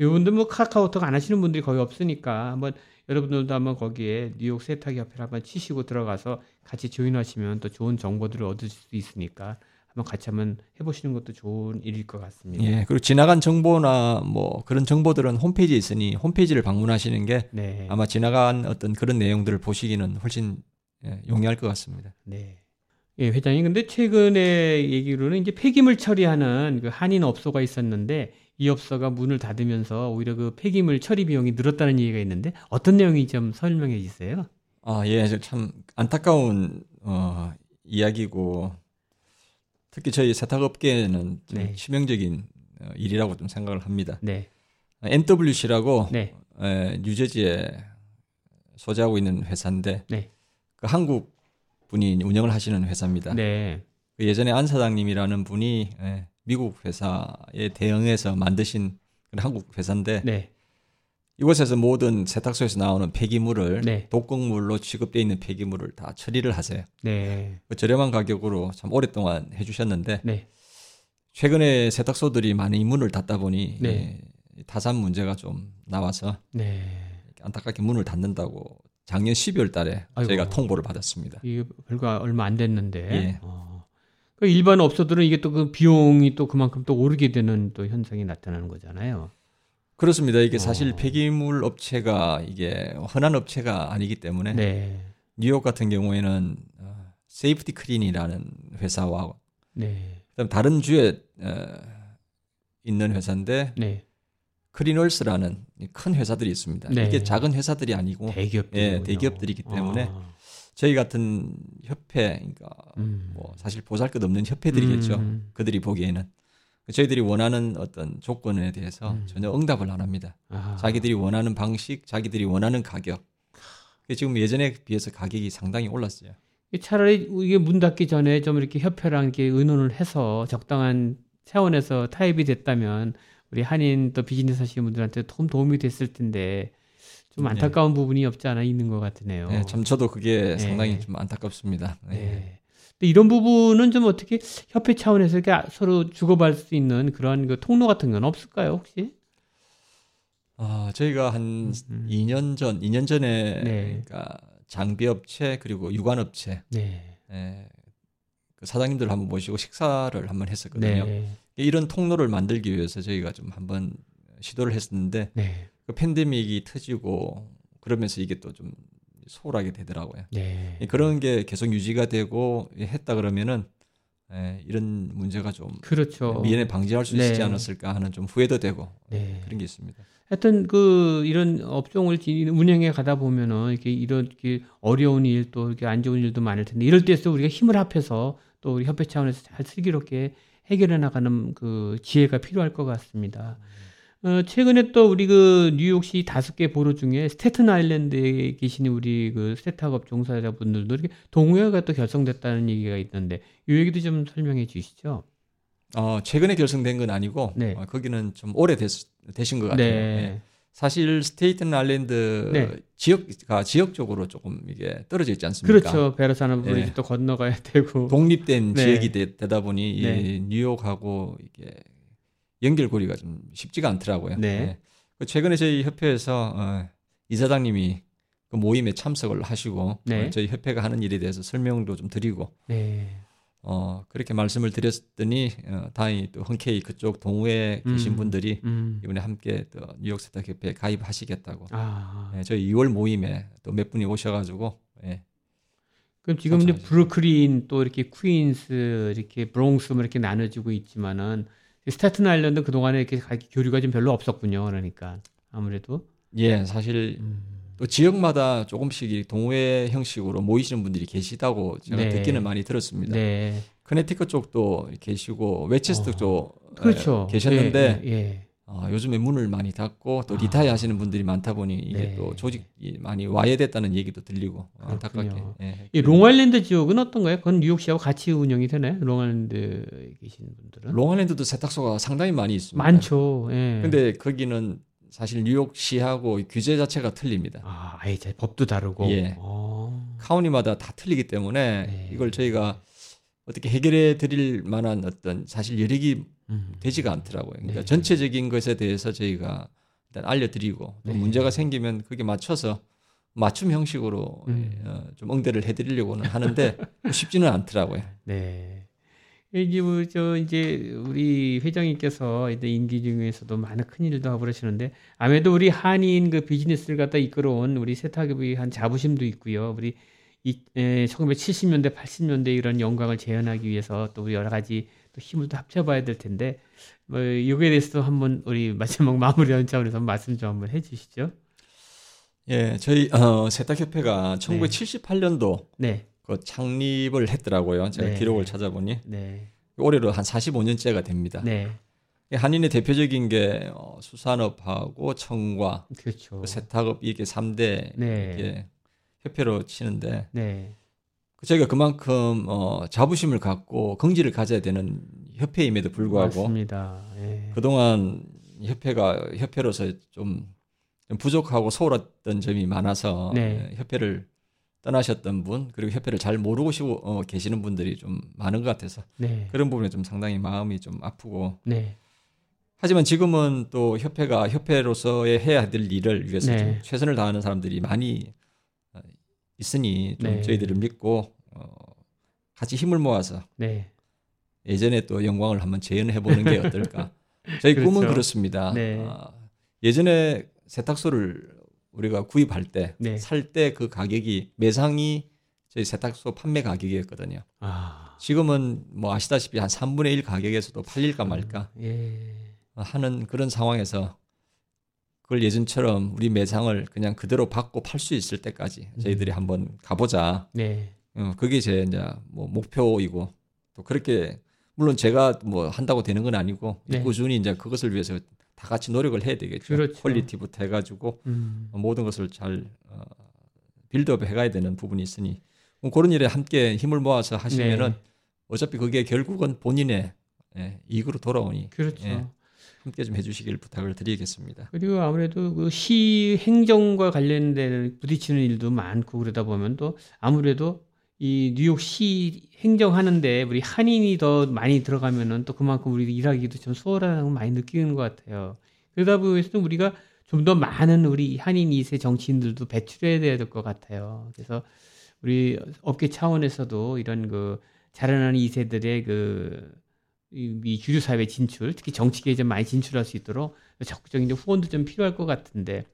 이분들 뭐 카카오톡 안 하시는 분들이 거의 없으니까 한번 여러분들도 한번 거기에 뉴욕 세탁 협회를 한번 치시고 들어가서 같이 조인하시면 또 좋은 정보들을 얻을 수 있으니까 한번 같이 한번 해보시는 것도 좋은 일일 것 같습니다. 예, 그리고 지나간 정보나 뭐 그런 정보들은 홈페이지에 있으니 홈페이지를 방문하시는 게 네. 아마 지나간 어떤 그런 내용들을 보시기는 훨씬 예, 용이할 것 같습니다. 네. 예, 회장님. 근데 최근에 얘기로는 이제 폐기물 처리하는 그 한인 업소가 있었는데 이 업소가 문을 닫으면서 오히려 그 폐기물 처리 비용이 늘었다는 얘기가 있는데 어떤 내용인지 좀 설명해 주세요. 아, 예, 저참 안타까운 어, 이야기고 특히 저희 세탁업계에는 좀 네. 치명적인 어, 일이라고 좀 생각을 합니다. 네. NWC라고 네. 에, 뉴저지에 소재하고 있는 회사인데 네. 그 한국 분이 운영을 하시는 회사입니다. 네. 그 예전에 안 사장님이라는 분이 예, 미국 회사에 대응해서 만드신 한국 회사인데 네. 이곳에서 모든 세탁소에서 나오는 폐기물을 네. 독극물로 취급되어 있는 폐기물을 다 처리를 하세요. 네. 그 저렴한 가격으로 참 오랫동안 해주셨는데 네. 최근에 세탁소들이 많이 문을 닫다 보니 네. 예, 타산 문제가 좀 나와서 네. 안타깝게 문을 닫는다고 작년 12월 달에 아이고. 저희가 통보를 받았습니다. 이게 별거 얼마 안 됐는데. 예. 어. 그 일반 업소들은 이게 또 그 비용이 또 그만큼 또 오르게 되는 또 현상이 나타나는 거잖아요. 그렇습니다. 이게 사실 어. 폐기물 업체가 이게 흔한 업체가 아니기 때문에 네. 뉴욕 같은 경우에는 어, Safety-Kleen이라는 회사와 네. 그다음 다른 주에 어, 있는 회사인데 네. Clean Earth라는 이 큰 회사들이 있습니다. 네. 이게 작은 회사들이 아니고 대기업들. 예, 대기업들이기 때문에 저희 같은 협회, 그러니까 음. 뭐 사실 보잘것 없는 협회들이겠죠. 음. 그들이 보기에는 저희들이 원하는 어떤 조건에 대해서 음. 전혀 응답을 안 합니다. 아. 자기들이 원하는 방식, 자기들이 원하는 가격. 지금 예전에 비해서 가격이 상당히 올랐어요. 차라리 이게 문 닫기 전에 좀 이렇게 협회랑 이렇게 의논을 해서 적당한 차원에서 타협이 됐다면 우리 한인 또 비즈니스 하시는 분들한테 좀 도움이 됐을 텐데 좀 네. 안타까운 부분이 없지 않아 있는 것 같으네요. 네, 참 저도 그게 네. 상당히 좀 안타깝습니다. 네. 네. 근데 이런 부분은 좀 어떻게 협회 차원에서 이렇게 서로 주고받을 수 있는 그런 그 통로 같은 건 없을까요, 혹시? 아, 저희가 한 음. 2년 전, 2년 전에 네. 그러니까 장비업체 그리고 유관업체 네. 예, 그 사장님들 한번 모시고 식사를 한번 했었거든요. 네. 이런 통로를 만들기 위해서 저희가 좀 한번 시도를 했었는데 네. 그 팬데믹이 터지고 그러면서 이게 또 좀 소홀하게 되더라고요. 네. 예, 그런 게 계속 유지가 되고 했다 그러면은 예, 이런 문제가 좀 그렇죠. 미연에 방지할 수 네. 있지 않았을까 하는 좀 후회도 되고 네. 그런 게 있습니다. 하여튼 그 이런 업종을 지- 운영해 가다 보면은 이렇게 이렇게 어려운 일 또 이렇게 안 좋은 일도 많을 텐데 이럴 때서 우리가 힘을 합해서 또 우리 협회 차원에서 잘 슬기롭게 해결해 나가는 그 지혜가 필요할 것 같습니다. 어, 최근에 또 우리 그 뉴욕시 다섯 개 보로 중에 스테튼 아일랜드에 계신 우리 그 세탁업 종사자분들도 이렇게 동호회가 또 결성됐다는 얘기가 있는데 이 얘기도 좀 설명해 주시죠. 어, 최근에 결성된 건 아니고 네. 어, 거기는 좀 오래 됐, 되신 것 같아요. 예. 네. 사실 스테이튼 아일랜드 네. 지역가 지역적으로 조금 이게 떨어져 있지 않습니까? 그렇죠. 베라사는 부분이 예. 또 건너가야 되고. 독립된 네. 지역이 되, 다 보니 네. 이 뉴욕하고 이게 연결고리가 좀 쉽지가 않더라고요. 네. 예. 그 최근에 저희 협회에서 어, 이사장님이 그 모임에 참석을 하시고 네. 어, 저희 협회가 하는 일에 대해서 설명도 좀 드리고 네. 어, 그렇게 말씀을 드렸더니 어, 다행히 또 흔쾌히 그쪽 동호회에 계신 음. 분들이 음. 이번에 함께 또 뉴욕 세탁 협회에 가입하시겠다고 아. 예, 저희 2월 모임에 또 몇 분이 오셔가지고 예, 그럼 지금 이제. 브루클린 또 이렇게 퀸스 이렇게 브롱스 뭐 이렇게 나눠지고 있지만은 스타튼 아일랜드 그 동안에 이렇게 가- 교류가 좀 별로 없었군요. 그러니까 아무래도 예 사실 음. 또 지역마다 조금씩 이 동호회 형식으로 모이시는 분들이 계시다고 제가 네. 듣기는 많이 들었습니다. 네. 커네티컷 쪽도 계시고 웨체스터 어, 쪽 그렇죠. 예, 계셨는데 예, 예. 어, 요즘에 문을 많이 닫고 또 아. retire 하시는 분들이 많다 보니 이게 네. 또 조직이 많이 와해됐다는 얘기도 들리고 어, 안타깝게. 예. 이 롱아일랜드 지역은 어떤가요? 그건 뉴욕시하고 같이 운영이 되나요? 롱아일랜드에 계신 분들은 롱아일랜드도 세탁소가 상당히 많이 있습니다. 많죠. 예. 근데 거기는 사실 뉴욕시하고 규제 자체가 틀립니다. 아, 아예 제 법도 다르고. 예. 어. 카운티마다 다 틀리기 때문에 네. 이걸 저희가 어떻게 해결해 드릴 만한 어떤 사실 여력이 음. 되지가 않더라고요. 그러니까 네. 전체적인 것에 대해서 저희가 일단 알려드리고 또 네. 문제가 생기면 그게 맞춰서 맞춤 형식으로 음. 어, 좀 응대를 해드리려고는 하는데 쉽지는 않더라고요. 네. 이제 뭐저 이제 우리 회장님께서 이제 임기 중에서도 많은 큰 일도 하고 그러시는데 아무래도 우리 한인 그 비즈니스를 갖다 이끌어온 우리 세탁업의 한 자부심도 있고요. 우리 이, 에, 1970년대, 80년대 이런 영광을 재현하기 위해서 또 우리 여러 가지 또 힘을 또 합쳐봐야 될 텐데 뭐 이거에 대해서도 한번 우리 마지막 마무리하는 차원에서 말씀 좀 한번 해주시죠. 예, 저희 어, 세탁협회가 1978년도 네, 그 창립을 했더라고요. 제가 네. 기록을 찾아보니 네, 올해로 한 45년째가 됩니다. 네, 한인의 대표적인 게 어, 수산업하고 청과 그렇죠. 그 세탁업 이게 3대 네. 이게 협회로 치는데 네, 그 저희가 그만큼 어, 자부심을 갖고 긍지를 가져야 되는 협회임에도 불구하고 맞습니다. 예. 그동안 협회가 협회로서 좀, 좀 부족하고 소홀했던 점이 많아서 네. 예, 협회를 떠나셨던 분 그리고 협회를 잘 모르고 시고, 어, 계시는 분들이 좀 많은 것 같아서 네, 그런 부분에 좀 상당히 마음이 좀 아프고 네, 하지만 지금은 또 협회가 협회로서의 해야 될 일을 위해서 네. 좀 최선을 다하는 사람들이 많이 어, 있으니 좀 네. 저희들을 믿고 어, 같이 힘을 모아서 네, 예전에 또 영광을 한번 재현해 보는 게 어떨까? 저희 꿈은 그렇죠. 그렇습니다. 네. 아, 예전에 세탁소를 우리가 구입할 때 네. 살때 그 가격이 매상이 저희 세탁소 판매 가격이었거든요. 아, 지금은 뭐 아시다시피 한 3분의 1 가격에서도 팔릴까 말까 예, 하는 그런 상황에서 그걸 예전처럼 우리 매상을 그냥 그대로 받고 팔 수 있을 때까지 저희들이 음. 한번 가보자. 네, 어, 그게 제 이제 뭐 목표이고 또 그렇게 물론 제가 뭐 한다고 되는 건 아니고 네. 꾸준히 이제 그것을 위해서 다 같이 노력을 해야 되겠죠. 그렇죠. quality부터 해가지고 음, 모든 것을 잘 어, build up 해가야 되는 부분이 있으니 뭐 그런 일에 함께 힘을 모아서 하시면은 네. 어차피 그게 결국은 본인의 예, 이익으로 돌아오니 그렇죠. 예, 함께 좀 해주시길 부탁을 드리겠습니다. 그리고 아무래도 그 시 행정과 관련된 부딪히는 일도 많고 그러다 보면 또 아무래도 이 뉴욕시 행정하는데 우리 한인이 더 많이 들어가면은 또 그만큼 우리 일하기도 좀 수월하다는 걸 많이 느끼는 것 같아요. 그러다 보면서 우리가 좀 더 많은 우리 한인 2세 정치인들도 배출해야 될 것 같아요. 그래서 우리 업계 차원에서도 이런 그 자라나는 2세들의 그 이, 이 주류 사회 진출, 특히 정치계에 좀 많이 진출할 수 있도록 적극적인 후원도 좀 필요할 것 같은데.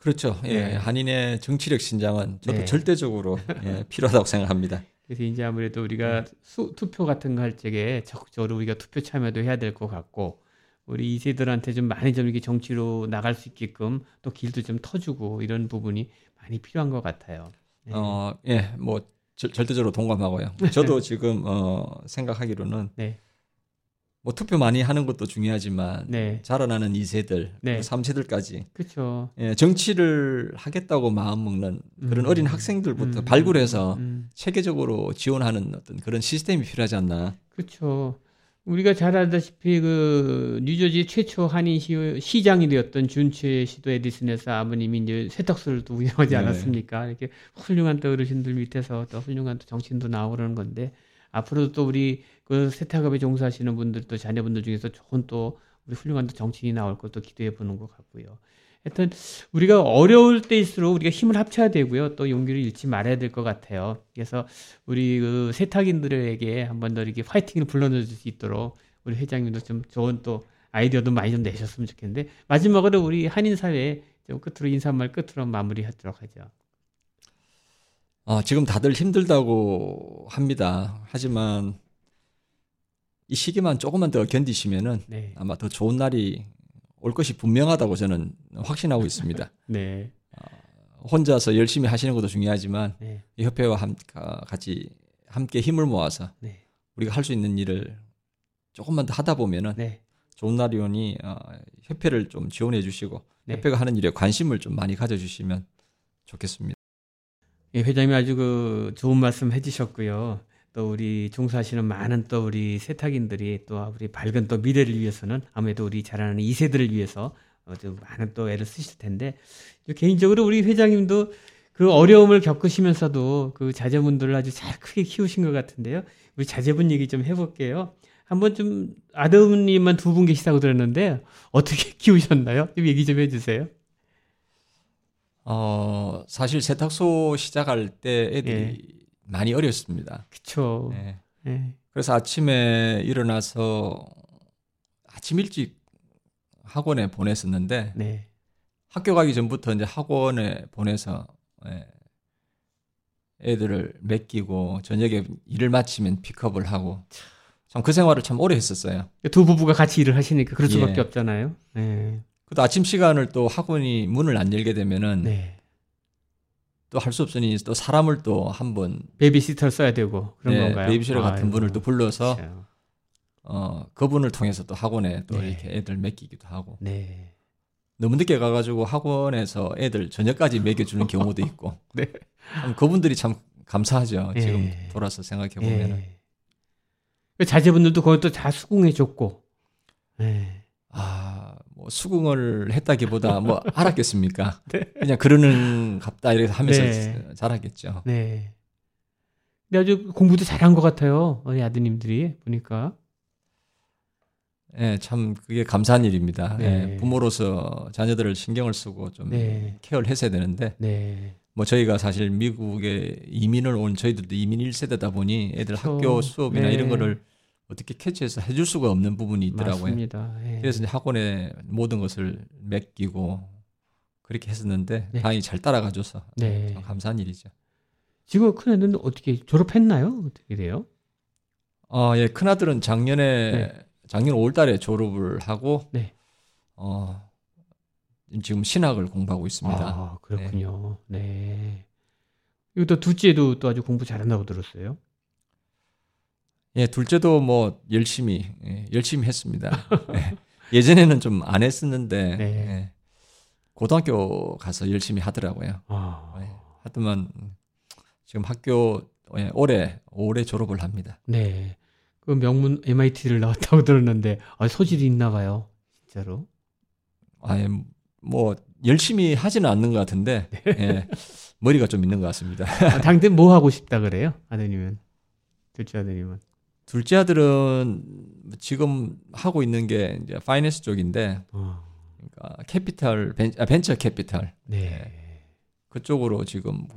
그렇죠. 예, 네. 한인의 정치력 신장은 저도 네. 절대적으로 예, 필요하다고 생각합니다. 그래서 이제 아무래도 우리가 수, 투표 같은 거 할 적에 적극적으로 우리가 투표 참여도 해야 될 것 같고 우리 2세들한테 좀 많이 좀 이렇게 정치로 나갈 수 있게끔 또 길도 좀 터주고 이런 부분이 많이 필요한 것 같아요. 네. 어, 예, 뭐 절- 절대적으로 동감하고요. 저도 지금 어, 생각하기로는 네. 뭐 투표 많이 하는 것도 중요하지만 네. 자라나는 2세들, 네. 3세들까지 그렇죠. 예, 정치를 하겠다고 마음 먹는 그런 음. 어린 학생들부터 음, 발굴해서 음, 체계적으로 지원하는 어떤 그런 시스템이 필요하지 않나. 그렇죠. 우리가 잘 알다시피 그 뉴저지 최초 한인 시, 시장이 되었던 준최 시도 에디슨에서 아버님이 이제 세탁소를 또 운영하지 네. 않았습니까? 이렇게 훌륭한 또 어르신들 밑에서 또 훌륭한 또 정치인도 나오고 그러는 건데 앞으로도 또 우리 그 세탁업에 종사하시는 분들 또 자녀분들 중에서 좋은 또 우리 훌륭한 또 정치인이 나올 것도 기대해 보는 것 같고요. 하여튼 우리가 어려울 때일수록 우리가 힘을 합쳐야 되고요. 또 용기를 잃지 말아야 될 것 같아요. 그래서 우리 그 세탁인들에게 한 번 더 이렇게 파이팅을 불러넣을 수 있도록 우리 회장님도 좀 좋은 또 아이디어도 많이 좀 내셨으면 좋겠는데 마지막으로 우리 한인 사회 좀 끝으로 인사말 끝으로 마무리하도록 하죠. 어, 지금 다들 힘들다고 합니다. 하지만 이 시기만 조금만 더 견디시면은 네, 아마 더 좋은 날이 올 것이 분명하다고 저는 확신하고 있습니다. 네, 혼자서 열심히 하시는 것도 중요하지만 네, 이 협회와 함, 가- 같이 함께 힘을 모아서 네, 우리가 할 수 있는 일을 조금만 더 하다 보면은 네, 좋은 날이 오니 어, 협회를 좀 지원해 주시고 네. 협회가 하는 일에 관심을 좀 많이 가져주시면 좋겠습니다. 예, 회장님 아주 그 좋은 말씀 해주셨고요. 또 우리 종사하시는 많은 또 우리 세탁인들이 또 우리 밝은 또 미래를 위해서는 아무래도 우리 자라는 2세들을 위해서 어, 좀 많은 또 애를 쓰실 텐데 개인적으로 우리 회장님도 그 어려움을 겪으시면서도 그 자제분들을 아주 잘 크게 키우신 것 같은데요. 우리 자제분 얘기 좀 해볼게요. 한번 좀 아드님만 두 분 계시다고 들었는데 어떻게 키우셨나요? 좀 얘기 좀 해주세요. 어, 사실 세탁소 시작할 때 애들이 많이 어렸습니다. 그쵸. 네. 예. 그래서 아침에 일어나서 아침 일찍 학원에 보냈었는데 네. 학교 가기 전부터 이제 학원에 보내서 예, 애들을 맡기고 저녁에 일을 마치면 픽업을 하고 참 그 생활을 참 오래 했었어요. 두 부부가 같이 일을 하시니까 그럴 수밖에 예. 없잖아요. 네. 그또 아침 시간을 또 학원이 문을 안 열게 되면은 네. 또 할 수 없으니 또 사람을 또 한번 베이비시터를 써야 되고 그런 네, 건가요? 베이비시터 같은 아이고, 분을 또 불러서 그렇죠. 어 그분을 통해서 또 학원에 또 네. 이렇게 애들 맡기기도 하고 네. 너무 늦게 가가지고 학원에서 애들 저녁까지 먹여주는 경우도 있고 네. 참 그분들이 참 감사하죠 예. 지금 돌아서 생각해 보면은 예. 그 자제분들도 그것도 다 수긍해 줬고. 네. 아뭐 수긍을 했다기보다 뭐 알았겠습니까 네. 그냥 그러는 갑다 이렇게 하면서 네. 잘하겠죠 네. 근데 아주 공부도 잘한 것 같아요. 우리 아드님들이 보니까. 예, 참 그게 감사한 일입니다 네. 예, 부모로서 자녀들을 신경을 쓰고 좀 네. 케어를 했어야 되는데 네. 뭐 저희가 사실 미국에 이민을 온 저희들도 이민 1세대다 보니 애들 그렇죠. 학교 수업이나 네. 이런 거를 어떻게 캐치해서 해줄 수가 없는 부분이 있더라고요. 맞습니다. 예. 그래서 이제 학원에 모든 것을 맡기고 그렇게 했었는데 네. 다행히 잘 따라가줘서 네. 참 감사한 일이죠. 지금 큰 애는 어떻게 졸업했나요? 어떻게 돼요? 어, 예, 큰 아들은 작년에 네. 작년 5월달에 졸업을 하고 네. 어, 지금 신학을 공부하고 있습니다. 아, 그렇군요. 네. 이것도 둘째도 또 아주 공부 잘한다고 들었어요. 예, 둘째도 뭐 열심히 예, 열심히 했습니다. 예. 예전에는 좀 안 했었는데 네. 예, 고등학교 가서 열심히 하더라고요. 아, 예, 하더만 음, 지금 학교 예, 올해 올해 졸업을 합니다. 네. 그 명문 MIT를 나왔다고 들었는데 아, 소질이 있나 봐요. 진짜로. 아예 뭐 열심히 하지는 않는 것 같은데 네. 예, 머리가 좀 있는 것 같습니다. 아, 당대 뭐 하고 싶다 그래요? 아드님은. 둘째 아드님은. 둘째 아들은 지금 하고 있는 게 이제 파이낸스 쪽인데 어, 그러니까 캐피탈 벤, 아, 벤처 캐피탈 네. 그쪽으로 지금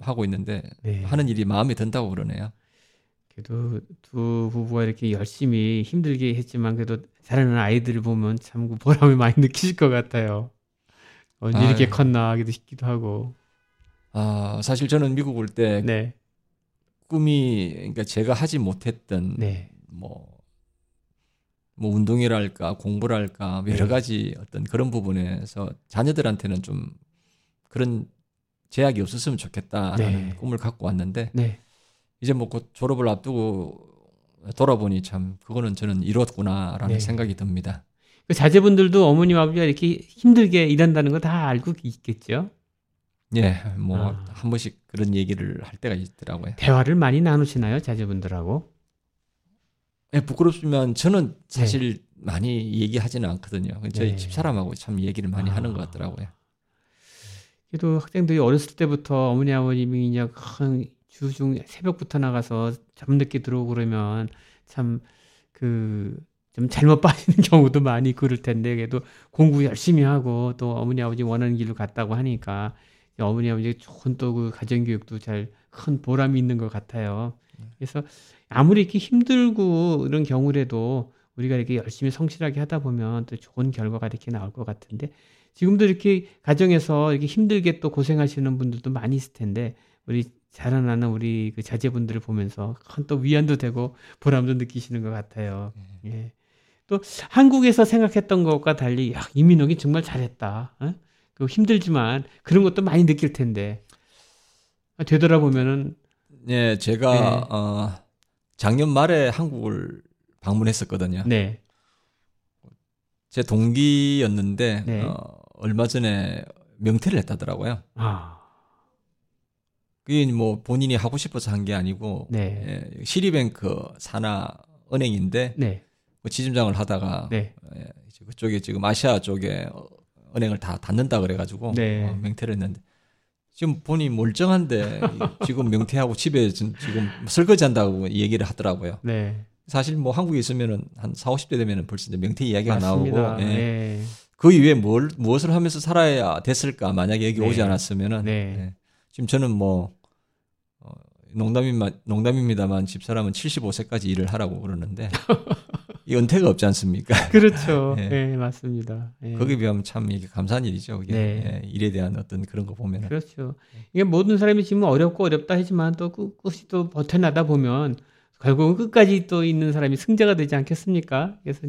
하고 있는데 네. 하는 일이 마음에 든다고 그러네요. 그래도 두 부부가 이렇게 열심히 힘들게 했지만 그래도 자라는 아이들을 보면 참 보람을 많이 느끼실 것 같아요. 언제 이렇게 아유. 컸나 하기도 싶기도 하고. 아 사실 저는 미국 올때 네. 꿈이 그러니까 제가 하지 못했던 네. 뭐, 뭐 운동이랄까 공부랄까 뭐 여러 네. 가지 어떤 그런 부분에서 자녀들한테는 좀 그런 제약이 없었으면 좋겠다라는 네. 꿈을 갖고 왔는데 네. 이제 뭐 곧 졸업을 앞두고 돌아보니 참 그거는 저는 이뤘구나라는 네. 생각이 듭니다. 그 자제분들도 어머님 아버지가 이렇게 힘들게 일한다는 거 다 알고 있겠죠. 예, 뭐 아. 한 번씩 그런 얘기를 할 때가 있더라고요. 대화를 많이 나누시나요, 자제분들하고? 예, 부끄럽지만 저는 사실 많이 얘기하지는 않거든요. 저희 네. 집 사람하고 참 얘기를 많이 아. 하는 것 같더라고요. 그래도 학생들이 어렸을 때부터 어머니 아버님이 그냥 큰 주중 새벽부터 나가서 잠늦게 들어오고 그러면 참 그 좀 잘못 빠지는 경우도 많이 그럴 텐데 그래도 공부 열심히 하고 또 어머니 아버지 원하는 길로 갔다고 하니까 어머니 아버지 좋은 또 그 가정 교육도 잘 큰 보람이 있는 것 같아요. 그래서 아무리 이렇게 힘들고 이런 경우라도 우리가 이렇게 열심히 성실하게 하다 보면 또 좋은 결과가 이렇게 나올 것 같은데 지금도 이렇게 가정에서 이렇게 힘들게 또 고생하시는 분들도 많이 있을 텐데 우리 자라나는 우리 그 자제분들을 보면서 큰 또 위안도 되고 보람도 느끼시는 것 같아요. 예. 또 한국에서 생각했던 것과 달리 야, 이민혁이 정말 잘했다. 어? 그 힘들지만 그런 것도 많이 느낄 텐데 아, 되돌아보면은 예, 제가 네. 어, 작년 말에 한국을 방문했었거든요. 네, 제 동기였는데 네. 어, 얼마 전에 명퇴를 했다더라고요. 아, 그게 뭐 본인이 하고 싶어서 한 게 아니고 네, 예, 시리뱅크 산하 은행인데 네, 그 지점장을 하다가 네, 예, 그쪽에 지금 아시아 쪽에 어, 은행을 다 닫는다 그래가지고 네. 어, 명퇴를 했는데 지금 본인 멀쩡한데 이- 지금 명퇴하고 집에 지- 지금 설거지 한다고 얘기를 하더라고요. 네, 사실 뭐 한국에 있으면은 한 4, 50대 되면은 벌써 이제 명퇴 이야기가 맞습니다. 나오고 예. 네, 그 이후에 뭘 무엇을 하면서 살아야 됐을까 만약에 여기 네. 오지 않았으면은 네. 예. 지금 저는 뭐 어, 농담입니다, 농담입니다만 집사람은 75세까지 일을 하라고 그러는데 이 은퇴가 없지 않습니까? 그렇죠. 예. 네, 맞습니다. 예. 거기에 비하면 참 이게 감사한 일이죠. 그게 네. 예, 일에 대한 어떤 그런 거 보면은 그렇죠. 이게 모든 사람이 지금 어렵고 어렵다 하지만 또 꿋꿋이 또 버텨나다 보면 결국은 끝까지 또 있는 사람이 승자가 되지 않겠습니까? 그래서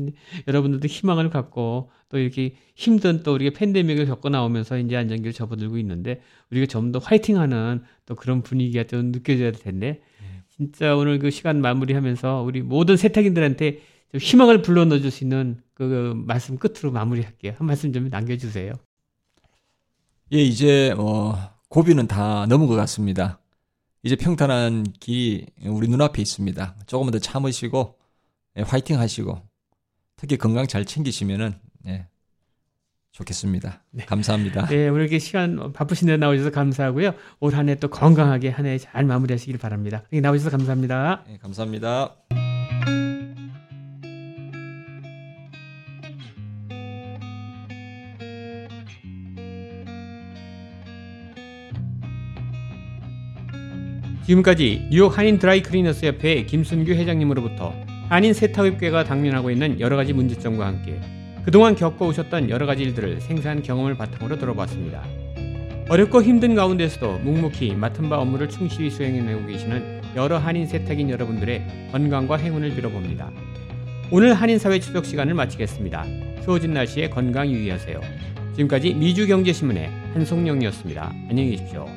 여러분들도 희망을 갖고 또 이렇게 힘든 또 우리가 팬데믹을 겪고 나오면서 이제 안정기를 접어들고 있는데 우리가 좀 더 화이팅하는 또 그런 분위기가 좀 느껴져야 될 텐데 진짜 오늘 그 시간 마무리하면서 우리 모든 세탁인들한테 좀 희망을 불러 넣어줄 수 있는 그 말씀 끝으로 마무리할게요. 한 말씀 좀 남겨주세요. 예 이제 뭐 고비는 다 넘은 것 같습니다. 이제 평탄한 길이 우리 눈앞에 있습니다. 조금만 더 참으시고 예, 화이팅 하시고 특히 건강 잘 챙기시면은 예, 좋겠습니다. 감사합니다. 네, 오늘 이렇게 시간 바쁘신 데 나오셔서 감사하고요. 올 한 해 또 건강하게 한 해 잘 마무리하시길 바랍니다. 나오셔서 감사합니다. 예, 감사합니다. 지금까지 뉴욕 한인 드라이클리너스 협회 김순규 회장님으로부터 한인 세탁업계가 당면하고 있는 여러 가지 문제점과 함께 그동안 겪어오셨던 여러 가지 일들을 생생한 경험을 바탕으로 들어봤습니다. 어렵고 힘든 가운데서도 묵묵히 맡은 바 업무를 충실히 수행해내고 계시는 여러 한인 세탁인 여러분들의 건강과 행운을 빌어봅니다. 오늘 한인사회 추석 시간을 마치겠습니다. 추워진 날씨에 건강 유의하세요. 지금까지 미주경제신문의 한송영이었습니다. 안녕히 계십시오. 함께하는 AM 1660 K 라디오